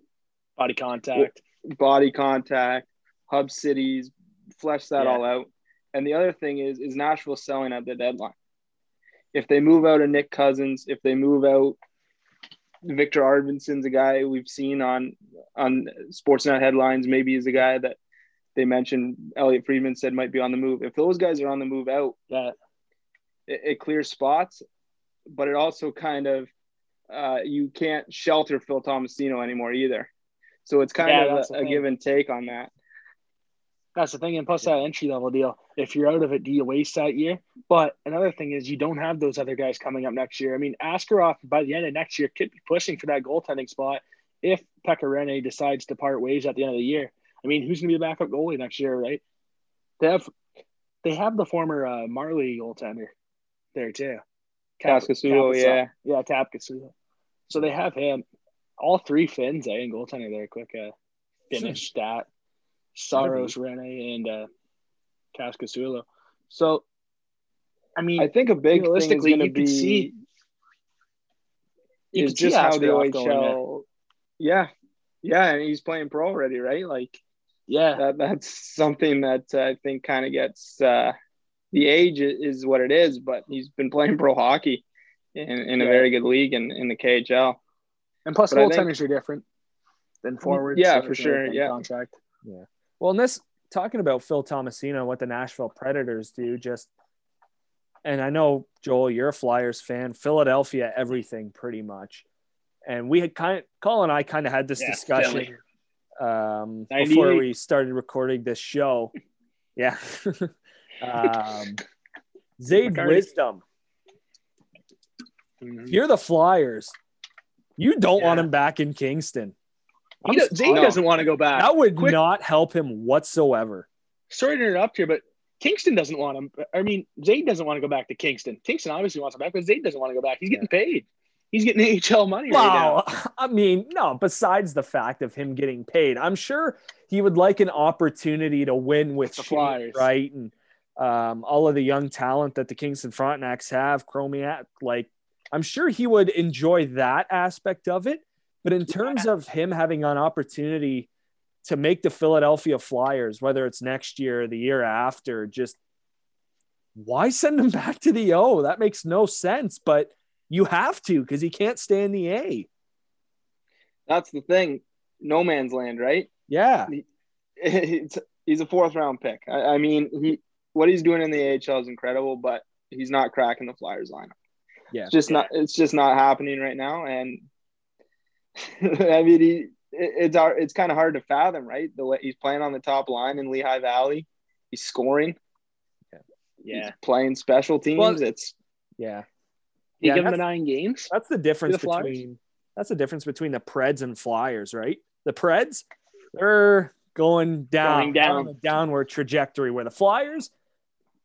body contact. body contact, hub cities, flesh that Yeah. all out. And the other thing is is Nashville selling at the deadline. If they move out a Nick Cousins, if they move out Viktor Arvidsson's a guy we've seen on on Sportsnet headlines. Maybe he's a guy that they mentioned. Elliotte Friedman said might be on the move. If those guys are on the move out, that it, it clears spots, but it also kind of uh, you can't shelter Phil Tomasino anymore either. So it's kind Yeah, of a, a give and take on that. That's the thing, and plus that entry level deal. If you're out of it, do you waste that year? But another thing is you don't have those other guys coming up next year. I mean, Askarov by the end of next year could be pushing for that goaltending spot if Pekka Rinne decides to part ways at the end of the year. I mean, who's going to be the backup goalie next year, right? They have they have the former uh, Marley goaltender there too. Cap- yeah. yeah, Kaskisuo. So they have him. All three Finns, eh, in goaltending there. Quick uh, finish stat. Saros, Rinne, and uh, Kaskisuo. So, I mean, I think a big thing is Realistically, going to you could be see- you is could see just how the Askarov. OHL. Yeah, yeah, and he's playing pro already, right? Like yeah, that. That's something that uh, I think kind of gets uh, the age is what it is, but he's been playing pro hockey in, in a Yeah. very good league in, in the KHL. and plus but I think- goaltenders are different than forwards. Yeah, so for sure, yeah. contract. Well, in this talking about Phil Tomasino, what the Nashville Predators do, just and I know Joel, you're a Flyers fan, Philadelphia, everything pretty much. And we had kind of Colin and I kind of had this Yeah, discussion um, before we started recording this show. Yeah. um, Zayd. Wisdom. If you're the Flyers, you don't want Yeah. him back in Kingston. He does, Zane no. doesn't want to go back. That would Quick- not help him whatsoever. Sorry to interrupt here, but Kingston doesn't want him. I mean, Zayd doesn't want to go back to Kingston. Kingston obviously wants him back, but Zayd doesn't want to go back. He's getting paid. He's getting AHL money right now. Wow. I mean, no, besides the fact of him getting paid, I'm sure he would like an opportunity to win with The Shane Flyers. right? And um, all of the young talent that the Kingston Frontenacs have, Chromiak, like, I'm sure he would enjoy that aspect of it. But in terms of him having an opportunity to make the Philadelphia Flyers, whether it's next year or the year after, just why send him back to the O? That makes no sense. But you have to because he can't stay in the A. That's the thing. No man's land, right? Yeah. It's, he's a fourth round pick. I, I mean, he what he's doing in the AHL is incredible, but he's not cracking the Flyers lineup. Yeah. It's just not it's just not happening right now. And I mean he it, it's our it's kind of hard to fathom, right? The way he's playing on the top line in Lehigh Valley. He's scoring. Yeah. He's playing special teams. Well, it's Yeah. You Yeah, give him the nine games. That's the difference The between that's the difference between the Preds and Flyers, right? The Preds, they're going down, Going down. on a downward trajectory. Where the Flyers,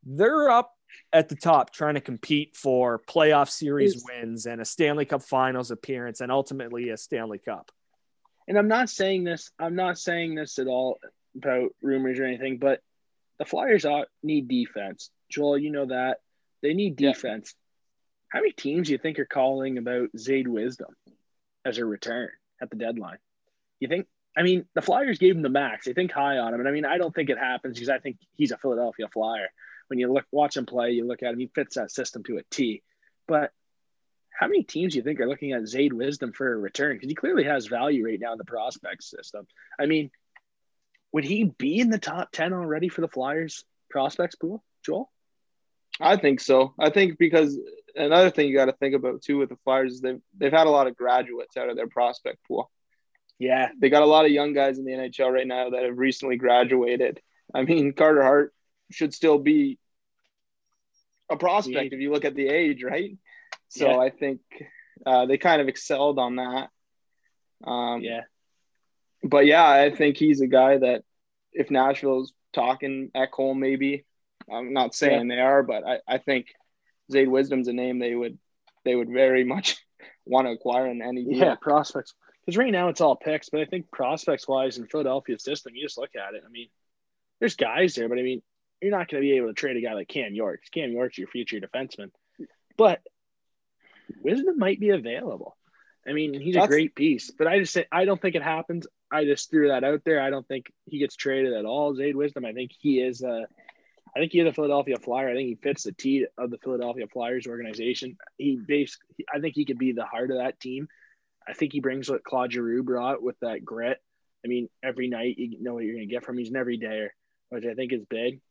they're up at the top, trying to compete for playoff series It's- wins and a Stanley Cup Finals appearance, and ultimately a Stanley Cup. And I'm not saying this. I'm not saying this at all about rumors or anything. But the Flyers ought, need defense. Joel, you know that they need Yeah. defense. How many teams do you think are calling about Zayd Wisdom as a return at the deadline? You think? I mean, the Flyers gave him the max. They think high on him, and I mean, I don't think it happens because I think he's a Philadelphia Flyer. When you look, watch him play, you look at him; he fits that system to a T. But how many teams do you think are looking at Zayd Wisdom for a return? Because he clearly has value right now in the prospect system. I mean, would he be in the top ten already for the Flyers prospects pool, Joel? I think so. I think because another thing you got to think about too with the Flyers is they've they've had a lot of graduates out of their prospect pool. Yeah, They got a lot of young guys in the NHL right now that have recently graduated. I mean, Carter Hart should still be a prospect if you look at the age, right? So Yeah. I think uh, they kind of excelled on that. Um, yeah. but yeah, I think he's a guy that if Nashville's talking at Cole, maybe I'm not saying they are, but I, I think Zayd Wisdom's a name they would they would very much want to acquire in any deal. Yeah, prospects. Because right now it's all picks, but I think prospects wise in Philadelphia's system, you just look at it. I mean, there's guys there, but I mean, you're not going to be able to trade a guy like Cam York. Cam York's your future defenseman, but Wisdom might be available. I mean, he's a great piece, but I just say I don't think it happens. I just threw that out there. I don't think he gets traded at all. Zayd Wisdom, I think he is a, I think he's a Philadelphia Flyer. I think he fits the T of the Philadelphia Flyers organization. He basically, I think he could be the heart of that team. I think he brings what Claude Giroux brought with that grit. I mean, every night you know what you're going to get from him. He's an everydayer, which I think is big.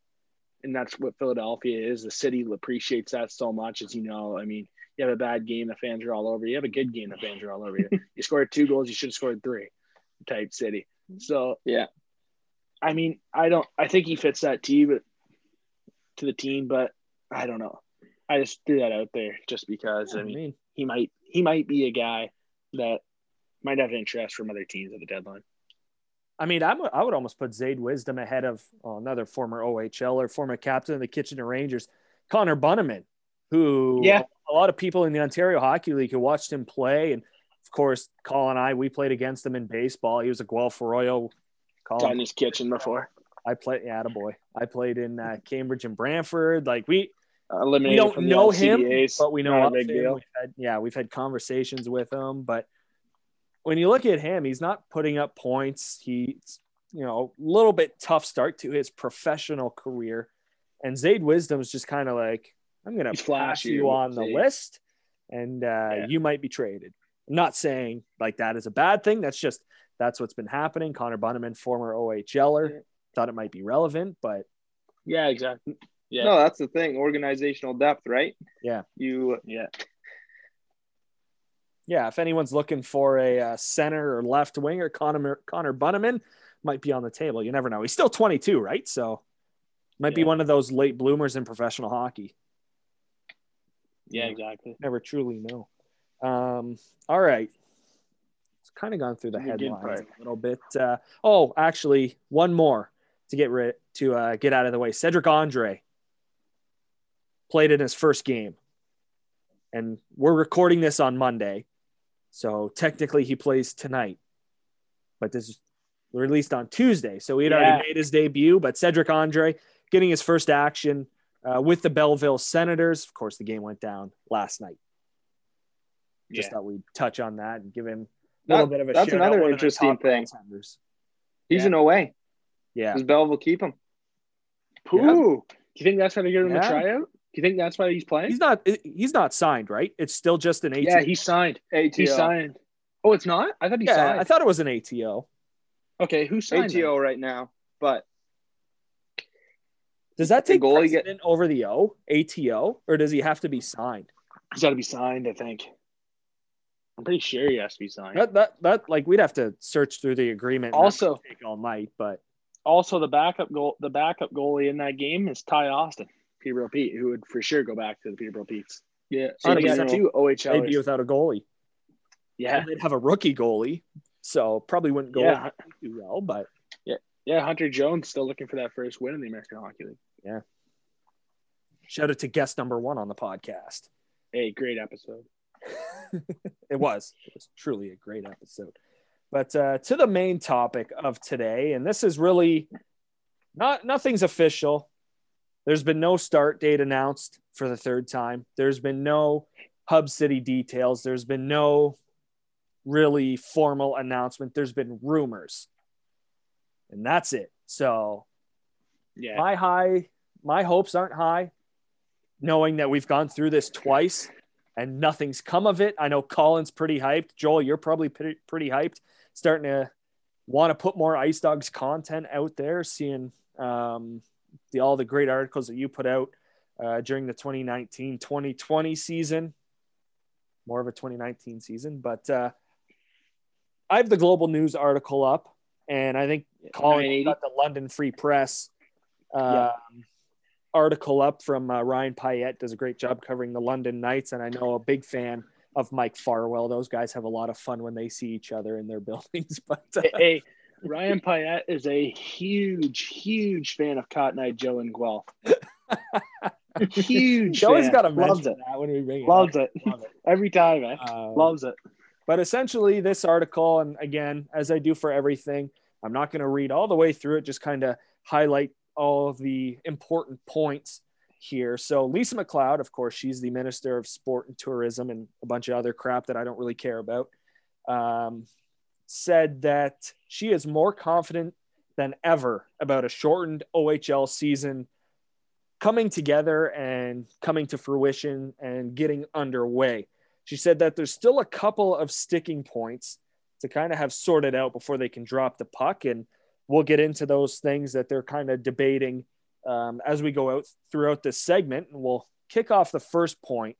And that's what Philadelphia is. The city appreciates that so much, as you know. I mean, you have a bad game, the fans are all over you. You have a good game, the fans are all over you. you scored two goals, you should have scored three type city. So, Yeah. I mean, I don't, I think he fits that team to the team, but I don't know. I just threw that out there just because. I mean, he might he might be a guy that might have interest from other teams at the deadline. I mean, I'm, I would almost put Zayd Wisdom ahead of oh, another former OHL or former captain of the Kitchener Rangers, Connor Bunnaman, who Yeah. a lot of people in the Ontario Hockey League who watched him play. And of course, Colin and I, we played against him in baseball. He was a Guelph. Got Colin, in his kitchen before. I played, yeah, boy. I played in uh, Cambridge and Brantford. Like we, Eliminated we don't know him, but we know Not a big him. deal. We've had, yeah, we've had conversations with him. But when you look at him, he's not putting up points. He's you know a little bit tough start to his professional career, and Zayd Wisdom is just kind of like I'm going to flash pass flashy, you on the list, and uh, Yeah. you might be traded. I'm not saying like that is a bad thing. That's just that's what's been happening. Connor Bunnaman, former OHLer, thought it might be relevant, but Yeah, exactly. Yeah. No, that's the thing. Organizational depth, right? Yeah. You Yeah. Yeah, if anyone's looking for a uh, center or left winger, Connor Connor Bunnaman might be on the table. You never know. He's still 22, right? So might be one of those late bloomers in professional hockey. Yeah, exactly. Never truly know. Um, all right. It's kind of gone through the The headlines a little bit. Uh, oh, actually, one more to get rid to uh, get out of the way. Cedric Andre played in his first game, and we're recording this on Monday, so technically he plays tonight. But this is released on Tuesday, so he had Yeah. already made his debut. But Cedric Andre getting his first action uh, with the Belleville Senators. Of course, the game went down last night. just Yeah. thought we'd touch on that and give him a little That- bit of a that's shout out, another one of the interesting thing. He's Yeah. in away. Yeah. Does Belleville keep him? Pooh. Do you think that's going to give him a tryout? Do you think that's why he's playing? He's not he's not signed, right? It's still just an ATO. yeah, he signed. ATO. He signed. Oh, it's not? I thought he Yeah, signed. I thought it was an ATO. okay, who signed? ATO right now, but Does that take goalie get- precedent over the O ATO, or does he have to be signed? He's got to be signed, I think. I'm pretty sure he has to be signed. That that that like we'd have to search through the agreement. Also- take all night, but Also, the backup goal, the backup goalie in that game is Tye Austin, Peterborough Pete, who would for sure go back to the Peterborough Petes. yeah. So they got 100%. two they'd be without a goalie. Yeah, They'd have a rookie goalie, so probably wouldn't go Yeah. too well. But yeah. Hunter Jones still looking for that first win in the American Hockey League. Yeah. Shout out to guest number one on the podcast. Hey, great episode. it was. It was truly a great episode. But uh, to the main topic of today, and this is really not nothing's official. There's been no start date announced for the third time. There's been no hub city details. There's been no really formal announcement. There's been rumors, and that's it. So Yeah, my high my hopes aren't high knowing that we've gone through this twice and nothing's come of it i know colin's pretty hyped joel you're probably pretty, pretty hyped starting to want to put more ice dogs content out there seeing um, the all the great articles that you put out uh, during the 2019-2020 season more of a 2019 season but uh, i have the global news article up and i think Colin got the London Free Press um, Yeah. article up from uh, Ryan Pyette. Does a great job covering the London Knights, and I know a big fan of Mike Farwell. Those guys have a lot of fun when they see each other in their buildings. But uh, hey, Ryan Pyette is a huge, huge fan of Cotton Eye Joe and Guelph. huge. fan. got to Loves it. that when we bring it Loves up. it. Love it. Every time, eh? Uh, Loves it. But essentially, this article, and again, as I do for everything, I'm not going to read all the way through it, just kind of highlight all of the important points here. So, Lisa MacLeod, of course, she's the Minister of Sport and Tourism and a bunch of other crap that I don't really care about, um, said that she is more confident than ever about a shortened OHL season coming together and coming to fruition and getting underway. She said that there's still a couple of sticking points to kind of have sorted out before they can drop the puck. And we'll get into those things that they're kind of debating um, as we go out throughout this segment. And we'll kick off the first point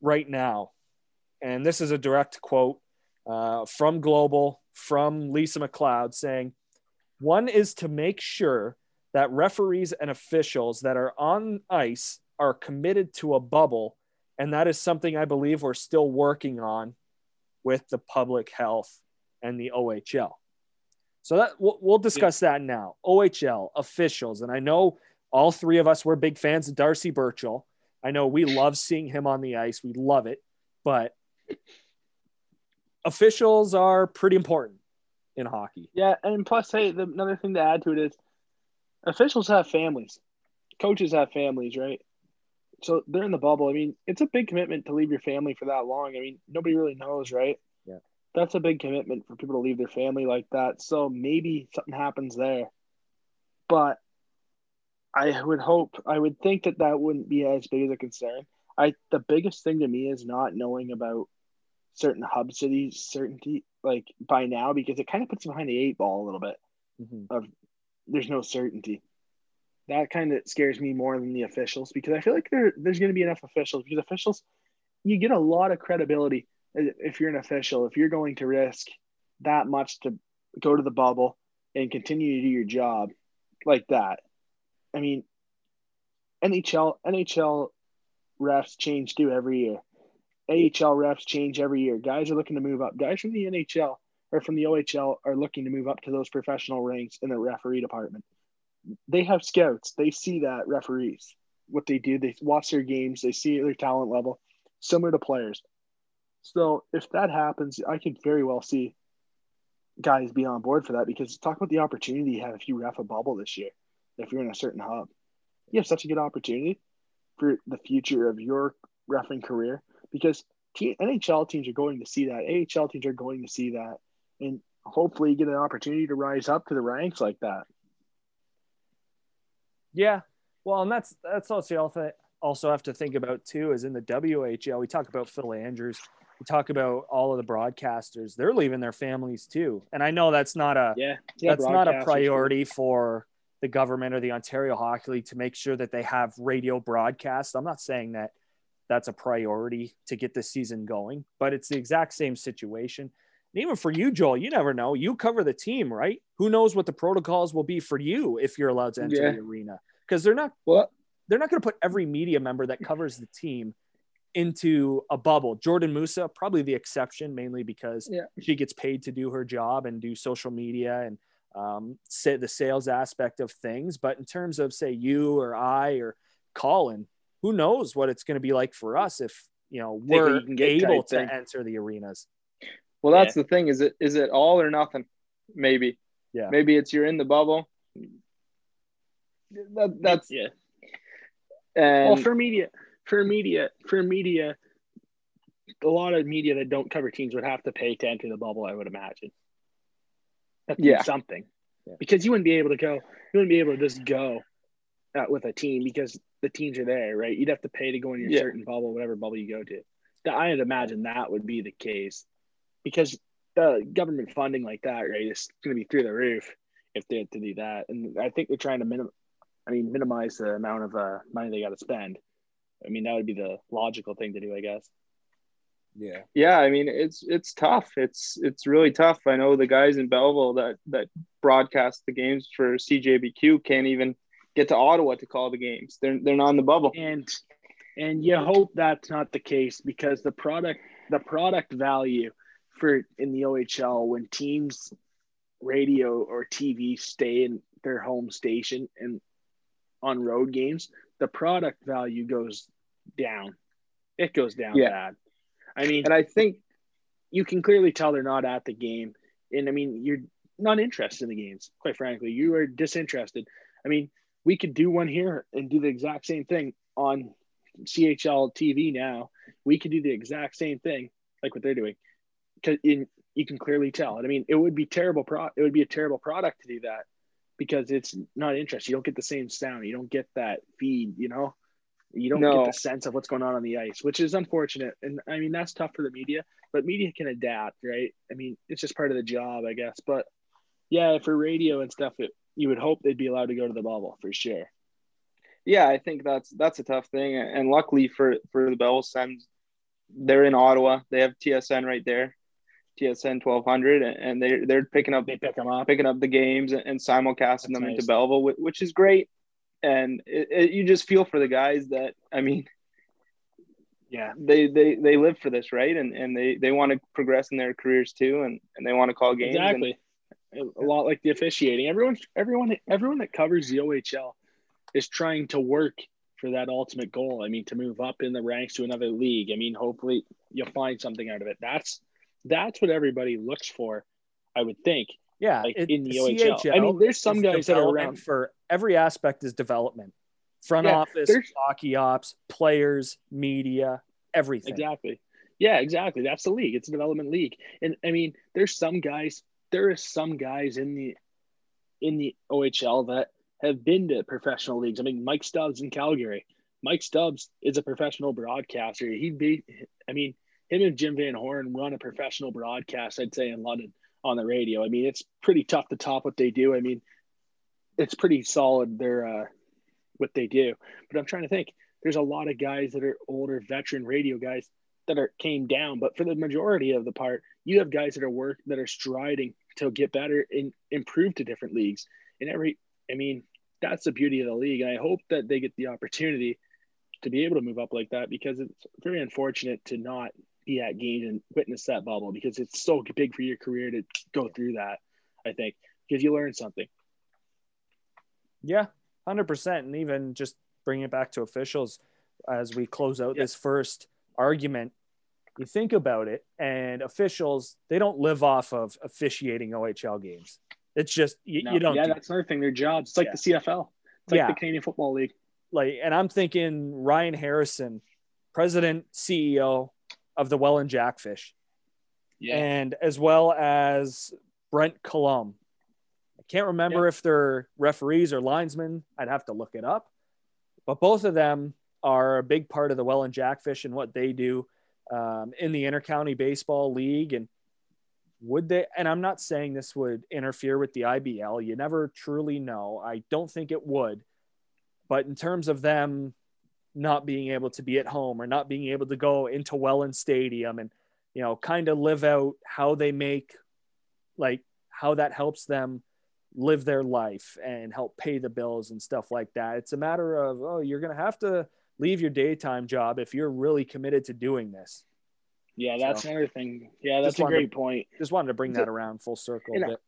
right now. And this is a direct quote uh, from Global, from Lisa MacLeod saying, one is to make sure that referees and officials that are on ice are committed to a bubble and that is something I believe we're still working on with the public health and the OHL. So that we'll, we'll discuss that now. OHL officials, and I know all three of us were big fans of Darcy Birchall. I know we love seeing him on the ice. We love it, but officials are pretty important in hockey. Yeah, and plus, hey, the, another thing to add to it is officials have families, coaches have families, right? So they're in the bubble. I mean, it's a big commitment to leave your family for that long. I mean, nobody really knows, right? Yeah. That's a big commitment for people to leave their family like that. So maybe something happens there. But I would hope, I would think that that wouldn't be as big as a concern. I the biggest thing to me is not knowing about certain hub cities certainty like by now because it kind of puts behind the eight ball a little bit Mhm. there's no certainty. That kind of scares me more than the officials because I feel like there there's going to be enough officials because officials you get a lot of credibility if you're an official if you're going to risk that much to go to the bubble and continue to do your job like that. I mean, NHL NHL refs change too every year. AHL refs change every year. Guys are looking to move up. Guys from the NHL or from the OHL are looking to move up to those professional ranks in the referee department. They have scouts. They see that referees, what they do. They watch their games. They see their talent level, similar to players. So if that happens, I could very well see guys be on board for that because talk about the opportunity you have if you ref a bubble this year. If you're in a certain hub, you have such a good opportunity for the future of your refing career because team, NHL teams are going to see that. AHL teams are going to see that, and hopefully get an opportunity to rise up to the ranks like that. Yeah, well, and that's that's also also have to think about too. Is in the WHL, we talk about Phil Andrews, we talk about all of the broadcasters. They're leaving their families too, and I know that's not a yeah, yeah that's not a priority for the government or the Ontario Hockey League to make sure that they have radio broadcast. I'm not saying that that's a priority to get this season going, but it's the exact same situation. And even for you, Joel, you never know. You cover the team, right? Who knows what the protocols will be for you if you're allowed to enter yeah. the arena? Because they're not what they're not going to put every media member that covers the team into a bubble. Jordan Musa, probably the exception, mainly because yeah. she gets paid to do her job and do social media and um, say the sales aspect of things. But in terms of say you or I or Colin, who knows what it's going to be like for us if you know we're able to thing. enter the arenas. Well, that's yeah. the thing. Is it is it all or nothing? Maybe. Yeah. Maybe it's you're in the bubble. That, that's yeah. And well, for media, for media, for media, a lot of media that don't cover teams would have to pay to enter the bubble. I would imagine. That's yeah. something. Yeah. Because you wouldn't be able to go. You wouldn't be able to just go uh, with a team because the teams are there, right? You'd have to pay to go in your yeah. certain bubble, whatever bubble you go to. I'd imagine that would be the case because the government funding like that, right, is going to be through the roof if they had to do that. And I think they're trying to minim, I mean, minimize the amount of uh, money they got to spend. I mean, that would be the logical thing to do, I guess. Yeah. Yeah, I mean, it's it's tough. It's it's really tough. I know the guys in Belleville that that broadcast the games for CJBQ can't even get to Ottawa to call the games. They're they're not in the bubble. And and you hope that's not the case because the product the product value for in the OHL when teams radio or TV stay in their home station and on road games, the product value goes down. It goes down yeah. bad. I mean, and I think you can clearly tell they're not at the game. And I mean, you're not interested in the games, quite frankly. You are disinterested. I mean, we could do one here and do the exact same thing on CHL TV now. We could do the exact same thing like what they're doing. Cause in, you can clearly tell. And I mean, it would be terrible. Pro- it would be a terrible product to do that because it's not interesting. You don't get the same sound. You don't get that feed. You know, you don't no. get the sense of what's going on on the ice, which is unfortunate. And I mean, that's tough for the media, but media can adapt, right? I mean, it's just part of the job, I guess. But yeah, for radio and stuff, it, you would hope they'd be allowed to go to the bubble for sure. Yeah, I think that's that's a tough thing, and luckily for for the Bell Sens, they're in Ottawa. They have TSN right there, TSN twelve hundred, and they they're picking up they pick them up, picking up the games and, simulcasting that's them nice. into Belleville, which is great. And it, it, you just feel for the guys that I mean, yeah, they they they live for this, right? And and they they want to progress in their careers too, and and they want to call games. Exactly. And, a lot like the officiating. Everyone, everyone, everyone that covers the OHL is trying to work for that ultimate goal. I mean, to move up in the ranks to another league. I mean, hopefully you'll find something out of it. That's that's what everybody looks for, I would think. Yeah, like it, in the OHL. CHL I mean, there's some guys that are around for every aspect is development. Front yeah, office, hockey ops, players, media, everything. Exactly. Yeah, exactly. That's the league. It's a development league. And I mean, there's some guys there is some guys in the in the OHL that have been to professional leagues. I mean, Mike Stubbs in Calgary. Mike Stubbs is a professional broadcaster. He'd be, I mean, him and Jim Van Horne run a professional broadcast, I'd say, in London on the radio. I mean, it's pretty tough to top what they do. I mean, it's pretty solid, their, uh, what they do. But I'm trying to think, there's a lot of guys that are older veteran radio guys that are came down. But for the majority of the part, you have guys that are work that are striding to get better and improve to different leagues. And every, I mean, that's the beauty of the league. And I hope that they get the opportunity to be able to move up like that because it's very unfortunate to not be at games and witness that bubble because it's so big for your career to go through that. I think because you learn something. Yeah, hundred percent, and even just bring it back to officials as we close out yeah. this first argument you think about it, and officials they don't live off of officiating OHL games. It's just you, no, you don't. Yeah, do that's another thing. Their jobs. It's like yeah. the CFL. It's like yeah. the Canadian Football League. Like, and I'm thinking Ryan Harrison, president, CEO, of the Welland Jackfish, Yeah. and as well as Brent Colum. I can't remember if they're referees or linesmen. I'd have to look it up. But both of them are a big part of the Welland Jackfish and what they do um, in the Intercounty Baseball League. And would they? And I'm not saying this would interfere with the IBL. You never truly know. I don't think it would. But in terms of them not being able to be at home or not being able to go into Welland Stadium and you know kind of live out how they make like how that helps them live their life and help pay the bills and stuff like that. It's a matter of oh you're going to have to leave your daytime job if you're really committed to doing this. Yeah, that's So- another thing. Yeah, that's a great point. Just wanted to bring that around full circle a And bit.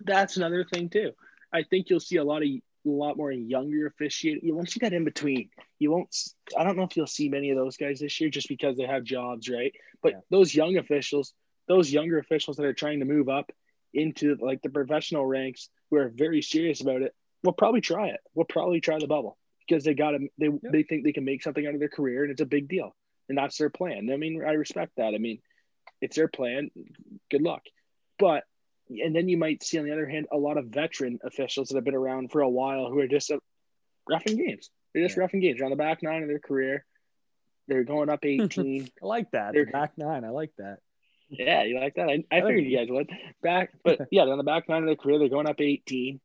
That's another thing too. I think you'll see a lot of a lot more younger officiating. Once you that in between. You won't. I don't know if you'll see many of those guys this year just because they have jobs, right? But Yeah. those young officials, those younger officials that are trying to move up into like the professional ranks, who are very serious about it, will probably try it. We'll probably try the bubble because they got to. They they think they can make something out of their career, and it's a big deal, and that's their plan. I mean, I respect that. I mean, it's their plan. Good luck, but and then you might see on the other hand a lot of veteran officials that have been around for a while who are just uh, roughing games. They're just Yeah. roughing games. They're on the back nine of their career. They're going up 18. I like that. They're- back nine. I like that. yeah, you like that? I, I figured think- you guys would. Back, but yeah, they're on the back nine of their career. They're going up 18.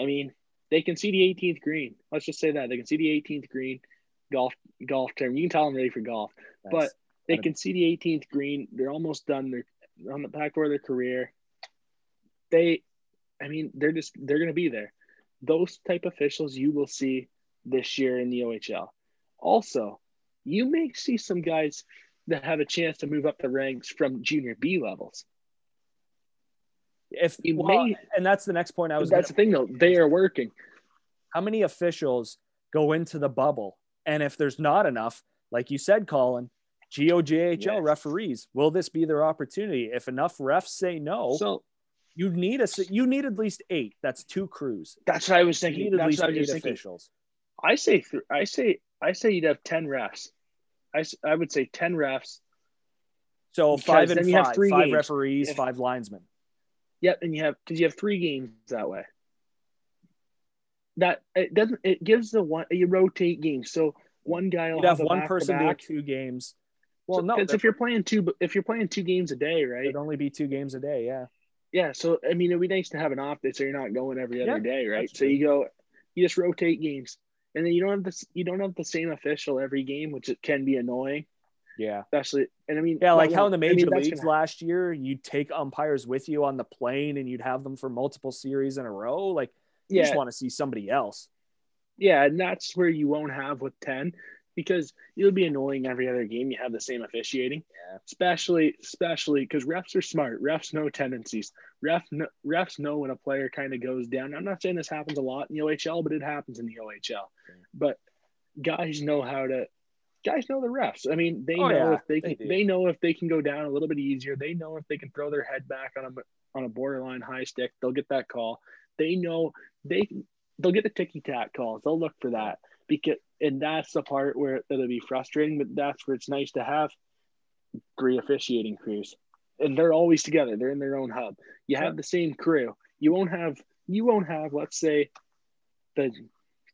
I mean, they can see the 18th green. Let's just say that they can see the 18th green. Golf, golf term. You can tell I'm ready for golf. Nice. But they can see the 18th green. They're almost done. They're on the back door of their career. They, I mean, they're just they're going to be there. Those type officials you will see this year in the OHL. Also, you may see some guys that have a chance to move up the ranks from junior B levels. If you well, may- and that's the next point I was. That's the thing, though. They are working. how many officials go into the bubble? And if there's not enough, like you said, Colin, GOJHL Yes. referees, will this be their opportunity? If enough refs say no, So you need a you need at least eight. That's two crews. that's what I was You thinking. need at least what I was eight just thinking. officials. I say, th- I say, I say you'd have ten refs. I, I would say ten refs. So five and then you have five, three five games. referees, If- five linesmen. Yep, and you have because you have three games that way. That it doesn't. It gives the one you rotate games, so one guy will have a one person do two games. Well, So- no, it's if you're playing two. If you're playing two games a day, right? it'd only be two games a day. Yeah. Yeah. So I mean, it'd be nice to have an off day, so you're not going every other Yeah, day, right? So you go, you just rotate games, and then you don't have this. You don't have the same official every game, which it can be annoying, Yeah. especially. And I mean, Yeah, like how in the won't- I mean, major leagues last year, you'd take umpires with you on the plane and you'd have them for multiple series in a row. Like, you yeah, just want to see somebody else. Yeah, and that's where you won't have with 10 because it'll be annoying every other game you have the same officiating. Yeah. Especially especially because refs are smart. Refs know tendencies. Ref kn- refs know when a player kind of goes down. I'm not saying this happens a lot in the OHL, but it happens in the OHL. Yeah. But guys know how to guys know the refs. I mean, they Oh, know yeah, if they they can do. they know if they can go down a little bit easier. They know if they can throw their head back on a on a borderline high stick, they'll get that call. They know they they'll get the ticky tack calls. They'll look for that because and that's the part where it'll be frustrating, but that's where it's nice to have three officiating crews. And they're always together. They're in their own hub. You have the same crew. You won't have you won't have, let's say, the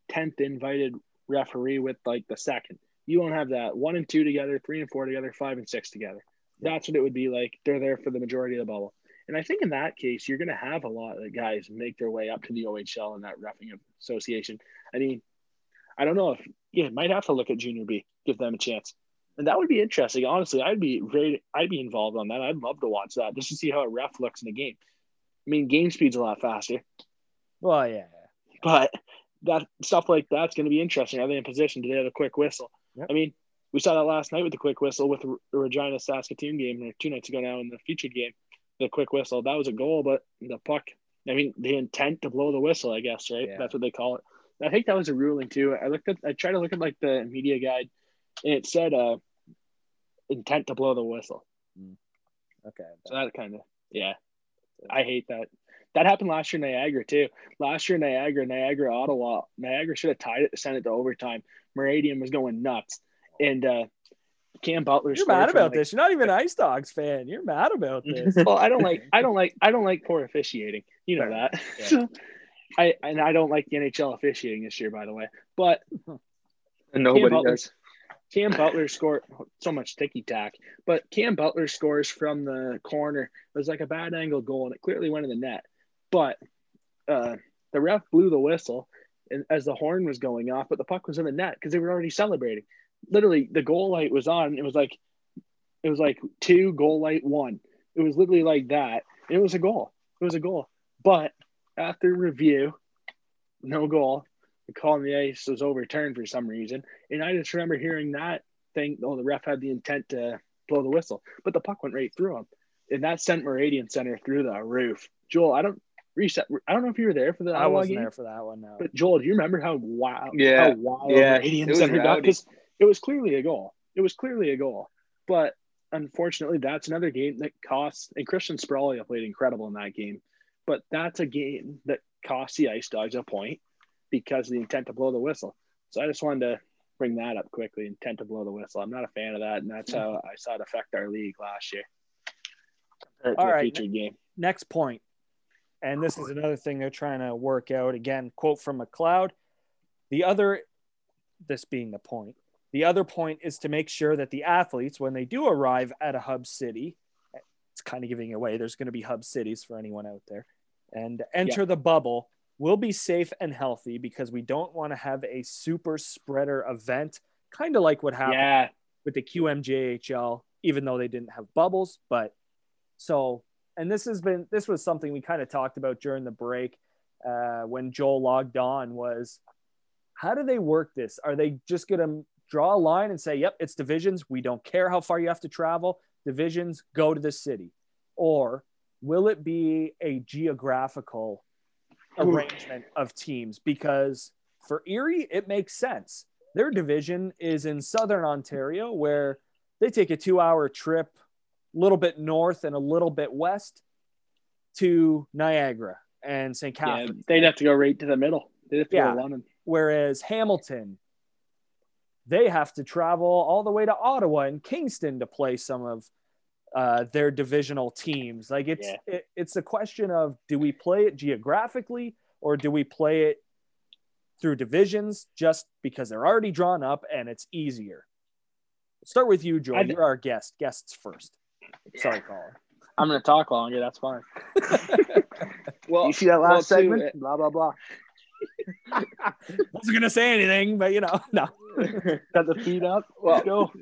tenth invited referee with like the second. You won't have that. One and two together, three and four together, five and six together. That's what it would be like. They're there for the majority of the bubble. And I think in that case, you're going to have a lot of guys make their way up to the OHL and that roughing association. I mean, I don't know if yeah, might have to look at Junior B, give them a chance, and that would be interesting. Honestly, I'd be very, I'd be involved on that. I'd love to watch that just to see how a ref looks in a game. I mean, game speed's a lot faster, Well, yeah. but that stuff like that's going to be interesting. Are they in position? Do they have a quick whistle? Yep. I mean, we saw that last night with the quick whistle with the Regina Saskatoon game, or two nights ago now in the featured game. The quick whistle that was a goal, but the puck. I mean, the intent to blow the whistle, I guess, right? Yeah. That's what they call it. I think that was a ruling too. I looked at, I tried to look at like the media guide, and it said uh, intent to blow the whistle. Okay. So that kind of, yeah, I hate that. That happened last year in Niagara too. Last year in Niagara, Niagara, Ottawa, Niagara should have tied it to send it to overtime. Meridian was going nuts, and uh, Cam Butler. You're mad from, about like- this. You're not even an Ice Dogs fan. You're mad about this. well, I don't like I don't like I don't like poor officiating. You know that. Yeah. So I and I don't like the NHL officiating this year, by the way. But And nobody Butler- does. Cam Butler scored so much ticky tack, but Cam Butler scores from the corner. It was like a bad angle goal, and it clearly went in the net. But uh, the ref blew the whistle as the horn was going off, but the puck was in the net because they were already celebrating. Literally, the goal light was on. It was like it was like two goal light one. It was literally like that, it was a goal. It was a goal. But after review, no goal. The call on the ice was overturned for some reason. And I just remember hearing that thing. Oh, the ref had the intent to blow the whistle, but the puck went right through him. And that sent Meridian Center through the roof. Joel, I don't reset. I don't know if you were there for the I Ottawa wasn't game, there for that one. No. but Joel, do you remember how wild? Yeah. how wild Yeah. Meridian It was Center got? Because it was clearly a goal. It was clearly a goal, but unfortunately, that's another game that costs. And Christian Sprawley played incredible in that game, but that's a game that costs the Ice Dogs a point because of the intent to blow the whistle. So I just wanted to bring that up quickly. Intent to blow the whistle. I'm not a fan of that, and that's how I saw it affect our league last year. Compared to a right. game. next point, and this is another thing they're trying to work out. Again, quote from MacLeod. The other, this being the point, the other point is to make sure that the athletes, when they do arrive at a hub city, it's kind of giving away. There's going to be hub cities for anyone out there, and enter the bubble will be safe and healthy because we don't want to have a super spreader event, kind of like what happened Yeah, with the QMJHL, even though they didn't have bubbles. But so, and this has been, this was something we kind of talked about during the break uh, when Joel logged on was how do they work this? Are they just going to draw a line and say, yep, it's divisions. We don't care how far you have to travel. Divisions go to the city. Or will it be a geographical arrangement of teams? Because for Erie, it makes sense their division is in southern Ontario, where they take a two hour trip, little bit north and a little bit west to Niagara and St. yeah, Catharines. they'd have to go right to the middle. They'd have to Yeah. go to London. Whereas Hamilton, they have to travel all the way to Ottawa and Kingston to play some of uh, their divisional teams. Like it's Yeah. it, it's a question of do we play it geographically or do we play it through divisions just because they're already drawn up and it's easier. Start with you, Joel. Th- You're our guest. Guests first. Sorry, Colin. I'm going to talk longer. That's fine. Well, you see that last too, segment? uh, blah blah blah. Wasn't gonna say anything, but you know, no. Got the feet up. Well, Let's go.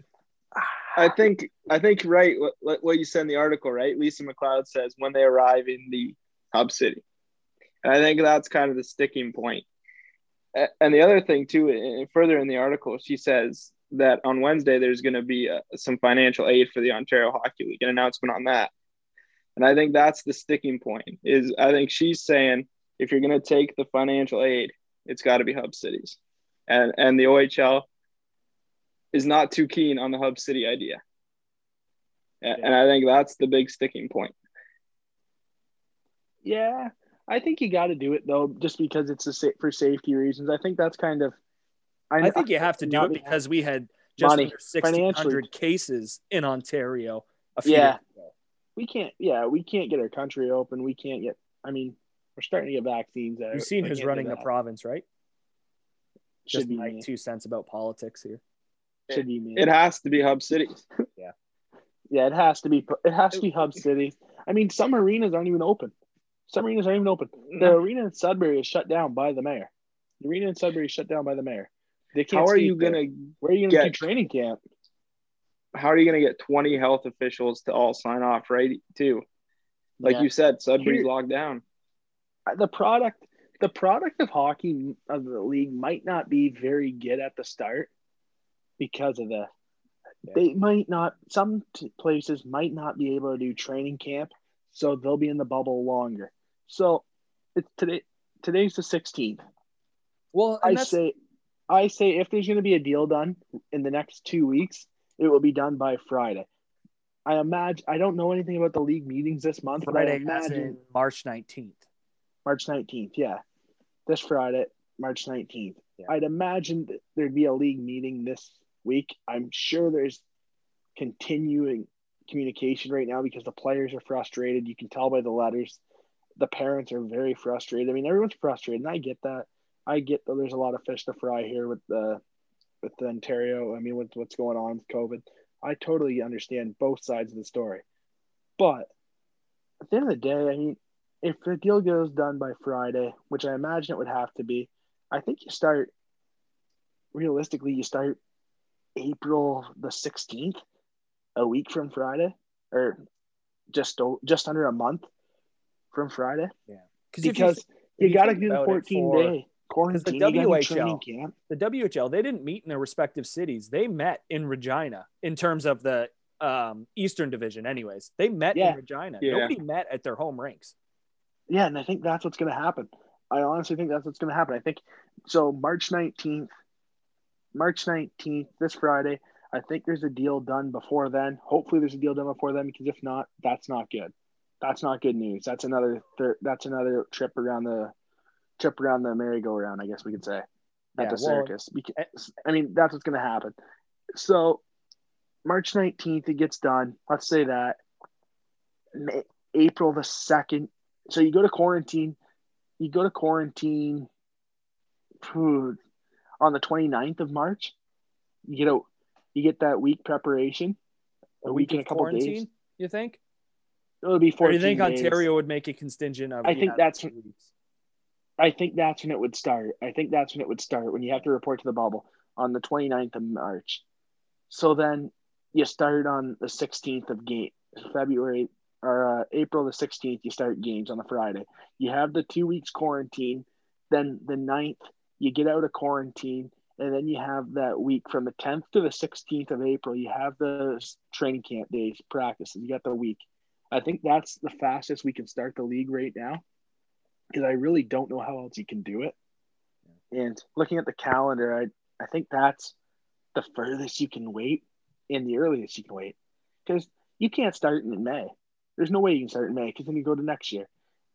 I think I think right what, what you said in the article, right? Lisa MacLeod says when they arrive in the hub city, and I think that's kind of the sticking point. And the other thing too, further in the article, she says that on Wednesday there's going to be uh some financial aid for the Ontario Hockey League, an announcement on that. And I think that's the sticking point. Is I think she's saying if you're going to take the financial aid, it's got to be hub cities, and and the OHL is not too keen on the hub city idea. A- And I think that's the big sticking point. Yeah, I think you got to do it though, just because it's a for safety reasons. I think that's kind of. I think you have to do it because we had just Money, under 1,600 cases in Ontario a few Yeah. years ago. we can't. Yeah, we can't get our country open. We can't get. I mean, we're starting to get vaccines. out. You've seen We who's running the province, right? Should Just be my me. two cents about politics here. Should be me. It has to be hub cities. Yeah. Yeah, it has to be. It has to be hub cities. I mean, some arenas aren't even open. Some arenas aren't even open. The mm. arena in Sudbury is shut down by the mayor. The arena in Sudbury is shut down by the mayor. They can't. How are you there. gonna Where are you going to do get- training camp? how are you gonna get 20 health officials to all sign off, right? Too. Like Yeah. you said, Sudbury's Here- locked down. the product, the product of hockey of the league might not be very good at the start because of the. Yeah. They might not. Some t- places might not be able to do training camp, so they'll be in the bubble longer. So, it's today. Today's the 16th. Well, I that's, say, I say, if there's going to be a deal done in the next two weeks, it will be done by Friday. I imagine. I don't know anything about the league meetings this month, but I imagine March 19th. March 19th. Yeah, this Friday, March 19th. Yeah. I'd imagine that there'd be a league meeting this week. I'm sure there's continuing communication right now because the players are frustrated. You can tell by the letters. The parents are very frustrated. I mean, everyone's frustrated, and I get that. I get that there's a lot of fish to fry here with the with the Ontario. I mean, with what's going on with COVID. I totally understand both sides of the story. But at the end of the day, I mean, if the deal goes done by Friday, which I imagine it would have to be, I think you start realistically, you start April the 16th, a week from Friday, or just just under a month from Friday. Yeah, because you, you got to do the 14 for, day quarantine. The WHL, camp. the WHL, they didn't meet in their respective cities. They met in Regina in terms of the um, Eastern Division. Anyways, they met yeah. in Regina. Yeah. Nobody met at their home rinks. Yeah, and I think that's what's going to happen. I honestly think that's what's going to happen. I think so. March 19th, March 19th, this Friday. I think there's a deal done before then. Hopefully, there's a deal done before then because if not, that's not good. That's not good news. That's another thir- that's another trip around the trip around the merry-go-round. I guess we could say at yeah, the well, circus. Because, eh, I mean, that's what's going to happen. So, March 19th, it gets done. Let's say that May, April the second. So you go to quarantine. You go to quarantine. on the 29th of March. You get a you get that week preparation, a, a week, week and a couple days. You think? It'll be 14 Or you think days. Ontario would make a contingent of? I think that's. I think that's when it would start. I think that's when it would start when you have to report to the bubble on the 29th of March. So then you start on the 16th of game February or uh, April the 16th. You start games on the Friday. You have the two weeks quarantine. Then the 9th you get out of quarantine and then you have that week from the 10th to the 16th of April. You have the training camp days, practices. You got the week. I think that's the fastest we can start the league right now because I really don't know how else you can do it. And looking at the calendar, I I think that's the furthest you can wait and the earliest you can wait because you can't start in May. There's no way you can start in May because then you go to next year.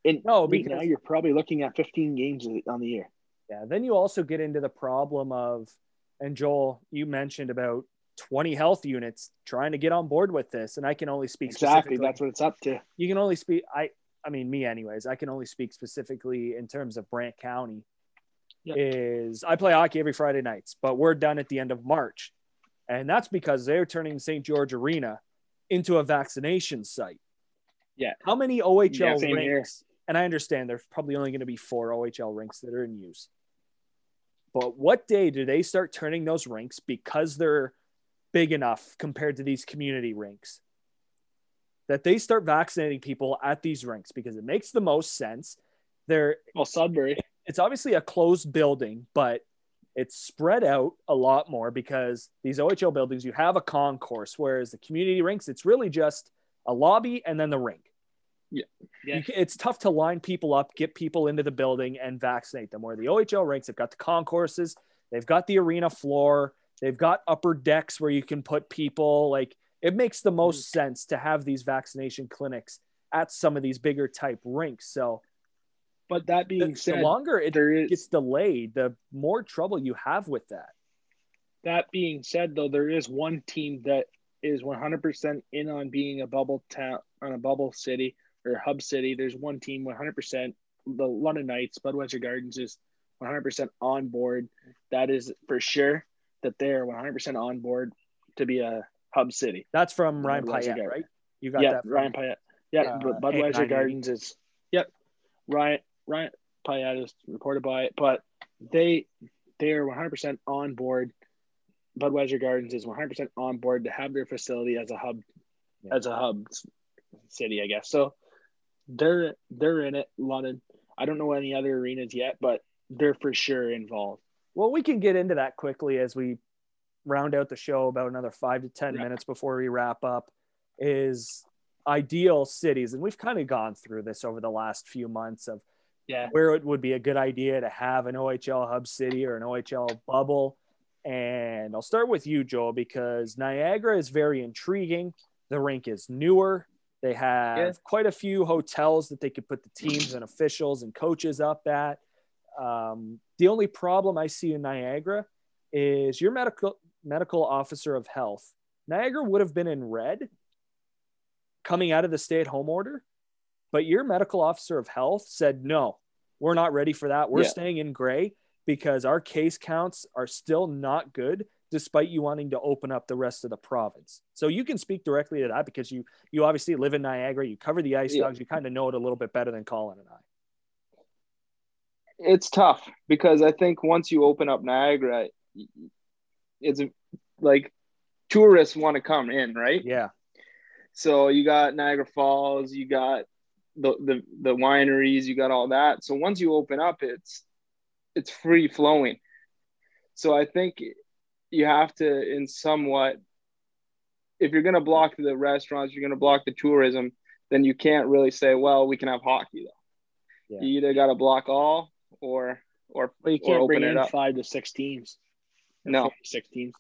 And no, because now you're probably looking at 15 games on the year. Yeah. Then you also get into the problem of, and Joel, you mentioned about 20 health units trying to get on board with this. And I can only speak exactly. That's what it's up to. You can only speak. I, I mean, me anyways, I can only speak specifically in terms of Brant County yep. is I play hockey every Friday nights, but we're done at the end of March. And that's because they're turning St. George Arena into a vaccination site. Yeah. How many OHL yeah, rinks? Here. And I understand there's probably only going to be four OHL rinks that are in use. But what day do they start turning those rinks because they're big enough compared to these community rinks that they start vaccinating people at these rinks because it makes the most sense. They're well, Sudbury. It's obviously a closed building, but it's spread out a lot more because these OHL buildings, you have a concourse, whereas the community rinks, it's really just a lobby and then the rink. Yeah. yeah. it's tough to line people up, get people into the building and vaccinate them. Where the OHL rinks they've got the concourses, they've got the arena floor, they've got upper decks where you can put people. Like it makes the most mm. sense to have these vaccination clinics at some of these bigger type rinks. So, but that being the, said, the longer it is, gets delayed, the more trouble you have with that. That being said, though, there is one team that is 100% in on being a bubble town on a bubble city or hub city. There's one team 100%. The London Knights, Budweiser Gardens is 100% on board. That is for sure that they're 100% on board to be a hub city. That's from Ryan Pyette, right? You got yeah, that. From, Ryan Pyette. Yeah, uh, Budweiser Gardens is. Yep, Ryan Ryan Pyette is reported by it, but they they are 100% on board. Budweiser Gardens is 100% on board to have their facility as a hub, yeah. as a hub city, I guess. So they're they're in it, London. I don't know any other arenas yet, but they're for sure involved. Well, we can get into that quickly as we round out the show about another five to ten minutes before we wrap up. Is ideal cities, and we've kind of gone through this over the last few months of yeah. where it would be a good idea to have an OHL hub city or an OHL bubble. And I'll start with you, Joel, because Niagara is very intriguing. The rink is newer. They have yeah. quite a few hotels that they could put the teams and officials and coaches up at. Um, the only problem I see in Niagara is your medical medical officer of health Niagara would have been in red coming out of the stay at home order, but your medical officer of health said, no, we're not ready for that. We're Yeah. staying in gray because our case counts are still not good despite you wanting to open up the rest of the province. So you can speak directly to that because you you obviously live in Niagara, you cover the ice Yeah. dogs, you kind of know it a little bit better than Colin and I. it's tough because I think once you open up Niagara, it's like tourists want to come in, right? Yeah. So you got Niagara Falls, you got the, the the wineries, you got all that. So once you open up, it's it's free flowing. So I think you have to, in somewhat, if you're going to block the restaurants, you're going to block the tourism, then you can't really say, well, we can have hockey though. Yeah. You either got to block all or or Well, you can't open bring it in up. five to six teams. Or No. four to six teams.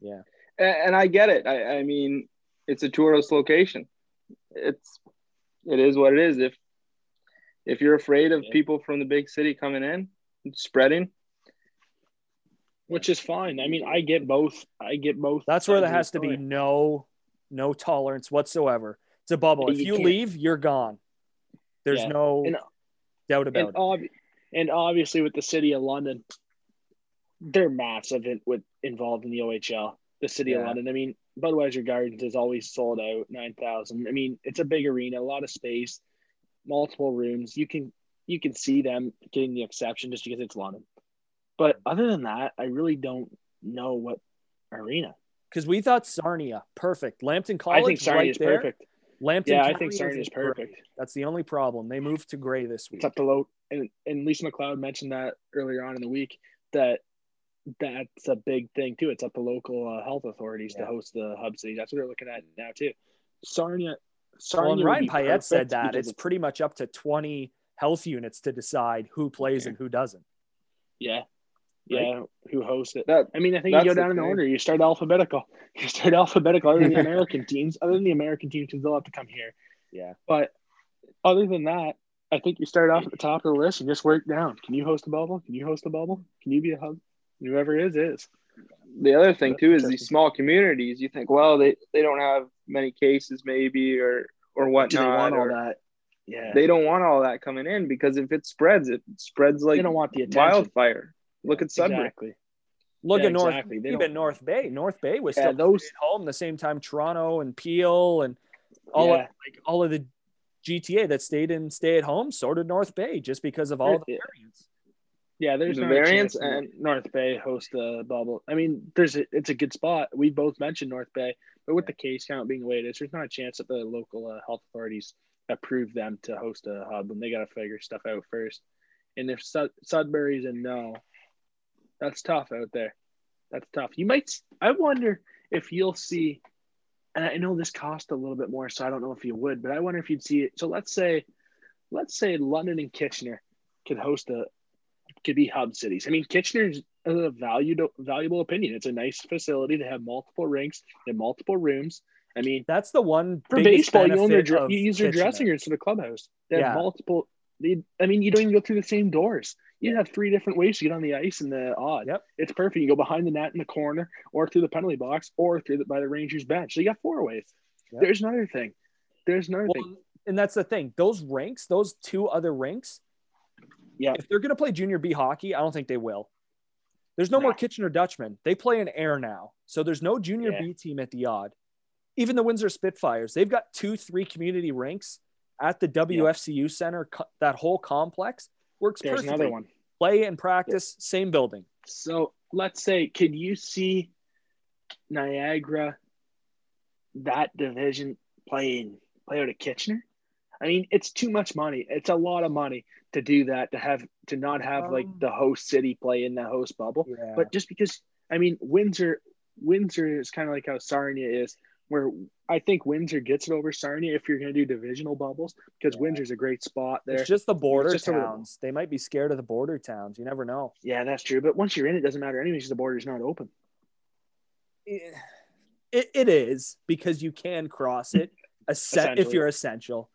Yeah. and, and I get it. I, I mean, it's a tourist location. It's it is what it is. If if you're afraid of Yeah. people from the big city coming in, spreading, which is fine. I mean, I get both. I get both. That's where there has to be no no tolerance whatsoever. It's a bubble. Yeah, If you you can't- leave, you're gone. There's Yeah. no And- doubt about and, it. ob- and obviously with the city of London, they're massive with involved in the OHL. The city of London. I mean, Budweiser Gardens is always sold out nine thousand. I mean, it's a big arena, a lot of space, multiple rooms. You can you can see them getting the exception just because it's London. But other than that, I really don't know what arena. Because we thought Sarnia, perfect. Lambton College, I think Sarnia right is there. perfect. Lambton Yeah, I think Sarnia is is gray. perfect. That's the only problem. They moved to gray this week. It's up to low and, and Lisa MacLeod mentioned that earlier on in the week that that's a big thing too. It's up to local uh, health authorities Yeah. to host the hub cities. That's what they're looking at now too. Sarnia, Well, Sarnia. and Ryan be Pyette said that it's pretty much up to 20 health units to decide who plays Yeah. and who doesn't. yeah, yeah. Who hosts it? that I mean, I think you go down in thing. order. You start alphabetical. You start alphabetical. Other than the American teams, other than the American teams, because they'll have to come here. Yeah. But other than that, I think you start off at the top of the list and just work down. Can you host a bubble? Can you host a bubble? Can you be a hub? Whoever is is. the other thing too is these small communities. You think, well, they they don't have many cases, maybe, or or Do whatnot. they want all that? Yeah. They don't want all that coming in because if it spreads, it spreads like they don't want the attention. wildfire. Look at Sudbury. Exactly. Look Yeah, at North, exactly. Even don't- North Bay. North Bay was Yeah, still those- at home the same time Toronto and Peel and all Yeah. of like all of the GTA that stayed in stay at home. So did North Bay just because of all the variants. Yeah, there's The variants chance and- North Bay host a bubble. I mean, there's a, it's a good spot. We both mentioned North Bay, but with the case count being the way it is, there's not a chance that the local uh, health authorities approve them to host a hub, and they got to figure stuff out first. And if Sud- Sudbury's a no, that's tough out there. That's tough. You might. I wonder if you'll see. And I know this cost a little bit more, so I don't know if you would, but I wonder if you'd see it. So let's say, let's say London and Kitchener could host a could be hub cities. I mean, Kitchener's a valued valuable opinion. It's a nice facility. They have multiple rinks, they have multiple rooms. I mean, That's the one for baseball, you own their benefit dr- of you use your dressing rooms for the clubhouse. They have Yeah. multiple. They, I mean, you don't even go through the same doors. You have three different ways to get on the ice and the odd. Yep. It's perfect. You go behind the net in the corner, or through the penalty box, or through the, by the Rangers bench. So you got four ways. Yep. There's another thing. There's another thing. And that's the thing. Those rinks, those two other rinks, Yeah. if they're going to play junior B hockey, I don't think they will. There's no No. more Kitchener Dutchmen. They play in air now. So there's no junior Yeah. B team at the odd. Even the Windsor Spitfires, they've got two, three community rinks at the WFCU Center. That whole complex works There's perfectly. another one. Play and practice, same building. So let's say, could you see Niagara, that division playing play out of Kitchener? I mean, it's too much money. It's a lot of money to do that. To have to not have like Um, the host city play in the host bubble. Yeah. But just because, I mean, Windsor, Windsor is kind of like how Sarnia is, where I think Windsor gets it over Sarnia if you're going to do divisional bubbles because Yeah. Windsor's a great spot there. it's just the border just over the- towns. They might be scared of the border towns. You never know. yeah, that's true. But once you're in, it doesn't matter anyways. 'cause The border's not open. it, it is because you can cross it essen- if you're essential.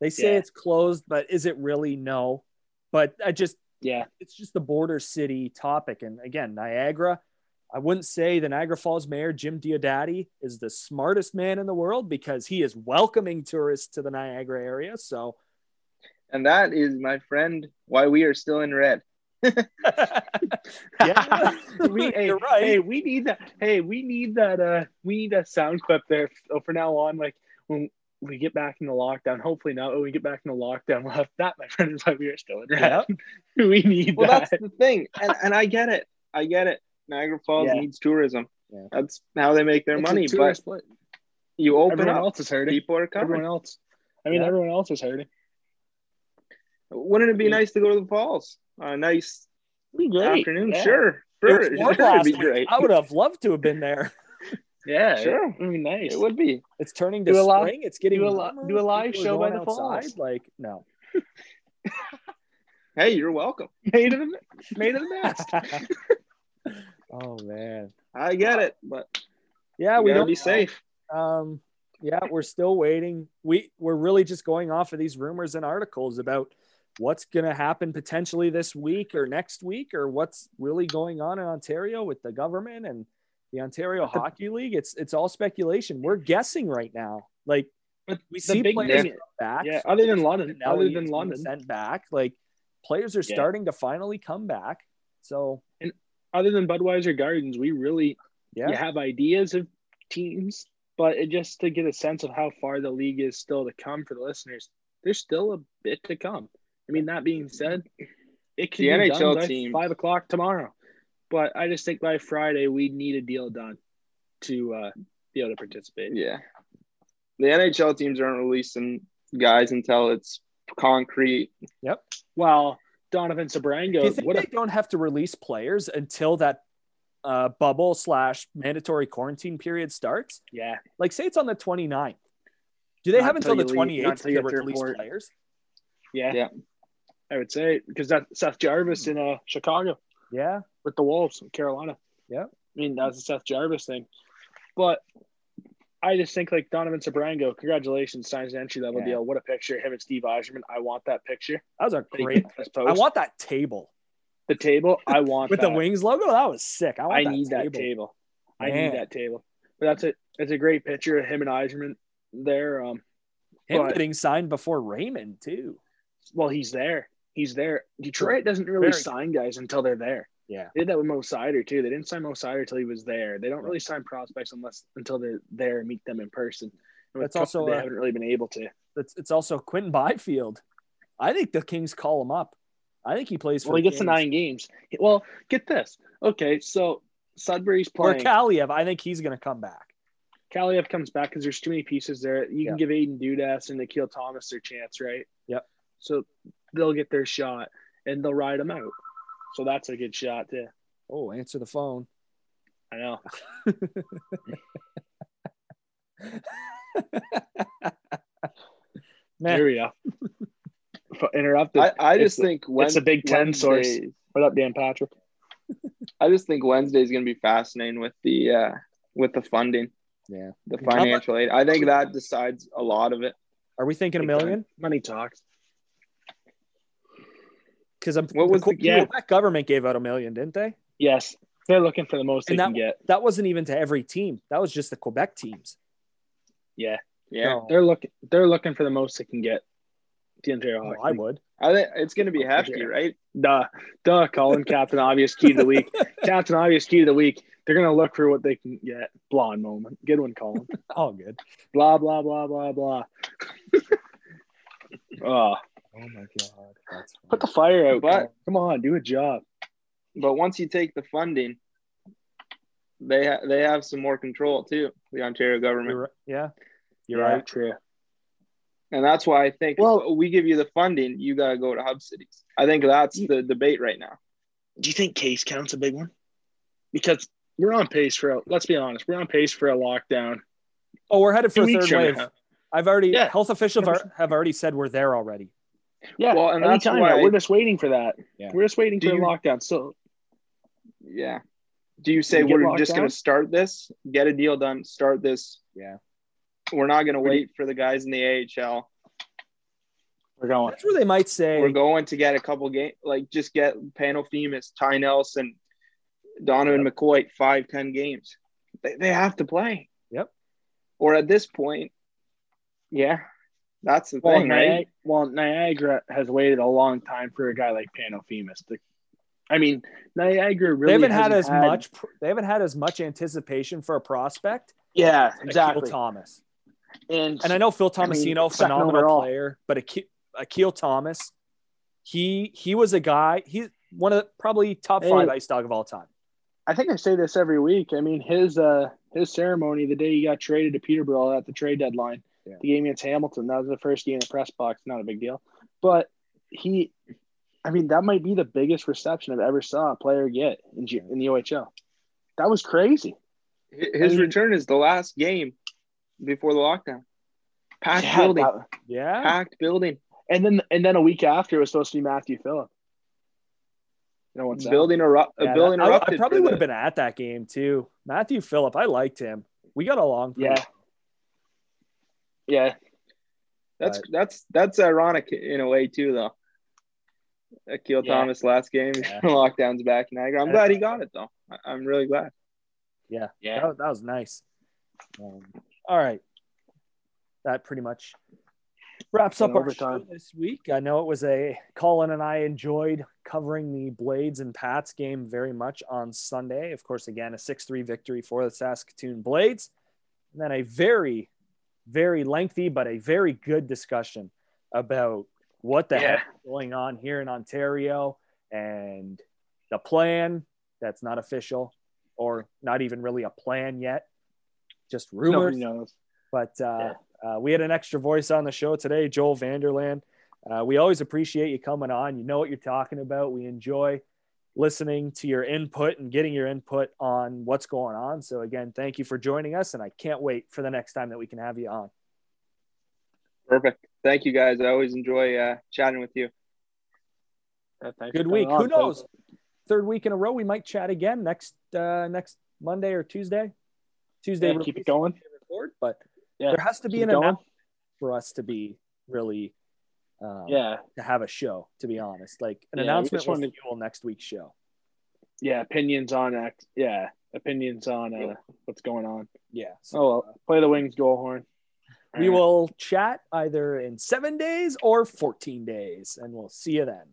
They say Yeah. it's closed, but is it really? No. But I just Yeah, it's just the border city topic. And again, Niagara, I wouldn't say the Niagara Falls Mayor Jim Diodati is the smartest man in the world because he is welcoming tourists to the Niagara area. So, and that is, my friend, why we are still in red. yeah, we, hey, you're right. Hey, we need that. Hey, we need that. Uh, we need a sound clip there. So for now on, like when we get back in the lockdown, hopefully not when we get back in the lockdown, we'll have that, my friend, is why we are still in red. we need well, that. that's the thing, and and I get it. I get it. Niagara Falls Yeah. needs tourism. Yeah. That's how they make their It's money. But tourist place. you open everyone up, else is hurting. people are Everyone coming. else. I mean, Yeah. everyone else is hurting. Wouldn't it be nice to go to the falls on a nice Be great. afternoon? Yeah. Sure, It sure, was it'd be great. I would have loved to have been there. Yeah, Sure. It would be nice. It would be. It's turning to Do a li- spring. It's getting do a li- warmer. do a live People show by the outside. falls. Like no. Hey, you're welcome. made of the made of the best. oh man. I get it, but Yeah, we we gotta be safe. Um, yeah, we're still waiting. We we're really just going off of these rumors and articles about what's going to happen potentially this week or next week, or what's really going on in Ontario with the government and the Ontario Hockey League. It's it's all speculation. We're guessing right now. Like But we see big players thing- come back. Yeah, other than London, Now other than London, sent back. Like players are Yeah. starting to finally come back. So and other than Budweiser Gardens, we really yeah, you have ideas of teams, but it just to get a sense of how far the league is still to come for the listeners. There's still a bit to come. I mean, that being said, it can the be NHL done by teams- five o'clock tomorrow, but I just think by Friday we need a deal done to uh, be able to participate. Yeah. The NHL teams aren't releasing guys until it's concrete. Yep. Well, Donovan Do you Sebrango, think what they a don't have to release players until that uh, bubble slash mandatory quarantine period starts? yeah, Like, say it's on the 29th. Do they Not have until until the leave- 28th until you to release players? yeah, Yeah. I would say because that Seth Jarvis in uh, Chicago. Yeah. with the Wolves in Carolina. Yeah. I mean, that's a Seth Jarvis thing. But I just think like Donovan Sebrango, congratulations, signs an entry level Yeah. deal. What a picture. Him and Steve Yzerman. I want that picture. That was a great. put on his I want that table the table. I want with that. the wings logo. That was sick. I, want I that need table. that table. I need that table. But that's it. It's a great picture of him and Yzerman there. Um, Him But- getting signed before Raymond too. well, he's there. He's there. Detroit doesn't really Very- sign guys until they're there. Yeah. They did that with Mo Seider too. They didn't sign Mo Seider until he was there. They don't really sign prospects unless until they're there and meet them in person. And That's also, they uh, haven't really been able to. It's, it's also Quinton Byfield. I think the Kings call him up. I think he plays for. Well, he the gets Kings. nine games. Well, get this. Okay, so Sudbury's Or playing. Kaliyev. I think he's going to come back. Kaliyev comes back because there's too many pieces there. You can give Aidan Dudas and Akil Thomas their chance, right? Yep. So they'll get their shot and they'll ride them out. So that's a good shot too. Oh, answer the phone. I know. Man, Here we go. Interrupted. I, I just It's- think when, it's a Big Ten source. Wednesdays- What up, Dan Patrick? I just think Wednesday is going to be fascinating with the uh, with the funding, yeah. the financial aid. I think that decides a lot of it. Are we thinking a million? Money talks. Because I'm. What was the, yeah. Quebec government gave out a million, didn't they? Yes. They're looking for the most they And can get. That wasn't even to every team. That was just the Quebec teams. Yeah. Yeah, So, They're looking they're looking for the most they can get. The Ontario oh, I would. I think it's going to be hefty, Sure. right? Duh. Duh, Colin, Captain Obvious Key of the Week. Captain Obvious Key of the Week. They're gonna look for what they can get. Blonde moment. Good one, Colin. All good. blah blah blah blah blah. oh, Oh my god. That's put the fire out. But- Colin. Come on, do a job. But once you take the funding, they ha- they have some more control too. The Ontario government, You're right. Yeah. You're Yeah, right. True. and that's why I think Well- we give you the funding, you got to go to hub cities. I think that's the debate right now. Do you think case counts a big one? Because we're on pace for. A, let's be honest, we're on pace for a lockdown. Oh, we're headed for a third wave. now. I've already Yeah. health officials are, have already said we're there already. Yeah, Well, and that's anytime why- We're just waiting for that. Yeah. We're just waiting Do for you- a lockdown. So Yeah. Do you say You we're just going to start this, get a deal done, start this? Yeah. We're not going to wait for the guys in the AHL. we're going. That's where they might say We're going to get a couple games, like just get Panofemus, Ty Nelson, Donovan McCoy five, ten games. They, they have to play. Yep. Or at this point, yeah, that's the Well, thing, Niagara, right? well, Niagara has waited a long time for a guy like Panophemus to. I mean, Niagara really they haven't had hasn't as much. They haven't had as much anticipation for a prospect. Yeah, as Akil exactly. Thomas. And And I know Phil I mean, phenomenal player, but Akil, Akil Thomas, he he was a guy. He's one of the probably top Hey. five ice dog of all time. I think I say this every week. I mean, his uh his ceremony the day he got traded to Peterborough at the trade deadline, Yeah. the game against Hamilton. That was the first game in the press box. Not a big deal, but he, I mean, that might be the biggest reception I've ever saw a player get in G- in the OHL. That was crazy. His I mean- return is the last game before the lockdown. Packed Yeah, building, that- Yeah, packed building, and then and then a week after it was supposed to be Matthew Phillip. No one's building a eru- a Yeah, building that- I- erupted. I, probably would have been at that game too. Matthew Phillip, I liked him. We got along. pretty Yeah. Yeah, That's But- that's that's ironic in a way too, though. Akil Yeah. Thomas last game, Yeah. lockdowns back in Niagara. I'm glad he got it though. I- I'm really glad. Yeah, yeah. that, that was nice. Um, all right, that pretty much wraps up In our show this week. I know it was a Colin and I enjoyed covering the Blades and Pats game very much on Sunday. Of course, again a six-three victory for the Saskatoon Blades, and then a very, very lengthy but a very good discussion about what the Yeah. heck is going on here in Ontario and the plan that's not official or not even really a plan yet, just rumors. Nobody knows. But uh, uh, we had an extra voice on the show today, Joel Vanderlaan. Uh, we always appreciate you coming on. You know what you're talking about. We enjoy listening to your input and getting your input on what's going on. So, again, thank you for joining us. And I can't wait for the next time that we can have you on. Perfect. Thank you guys. I always enjoy uh, chatting with you. Yeah, thanks Good week. coming Who on, knows? Third week in a row, we might chat again next uh, next Monday or Tuesday. Tuesday, Yeah, release, keep it going. Record, but Yeah, there has to be an it going. announcement for us to be really um, Yeah, to have a show, to be honest. Like an Yeah, announcement will fuel next week's show. yeah. Opinions on act. Yeah, opinions on uh, what's going on. Yeah. So Oh well, play the Wings goal horn. we will chat either in seven days or 14 days, and we'll see you then.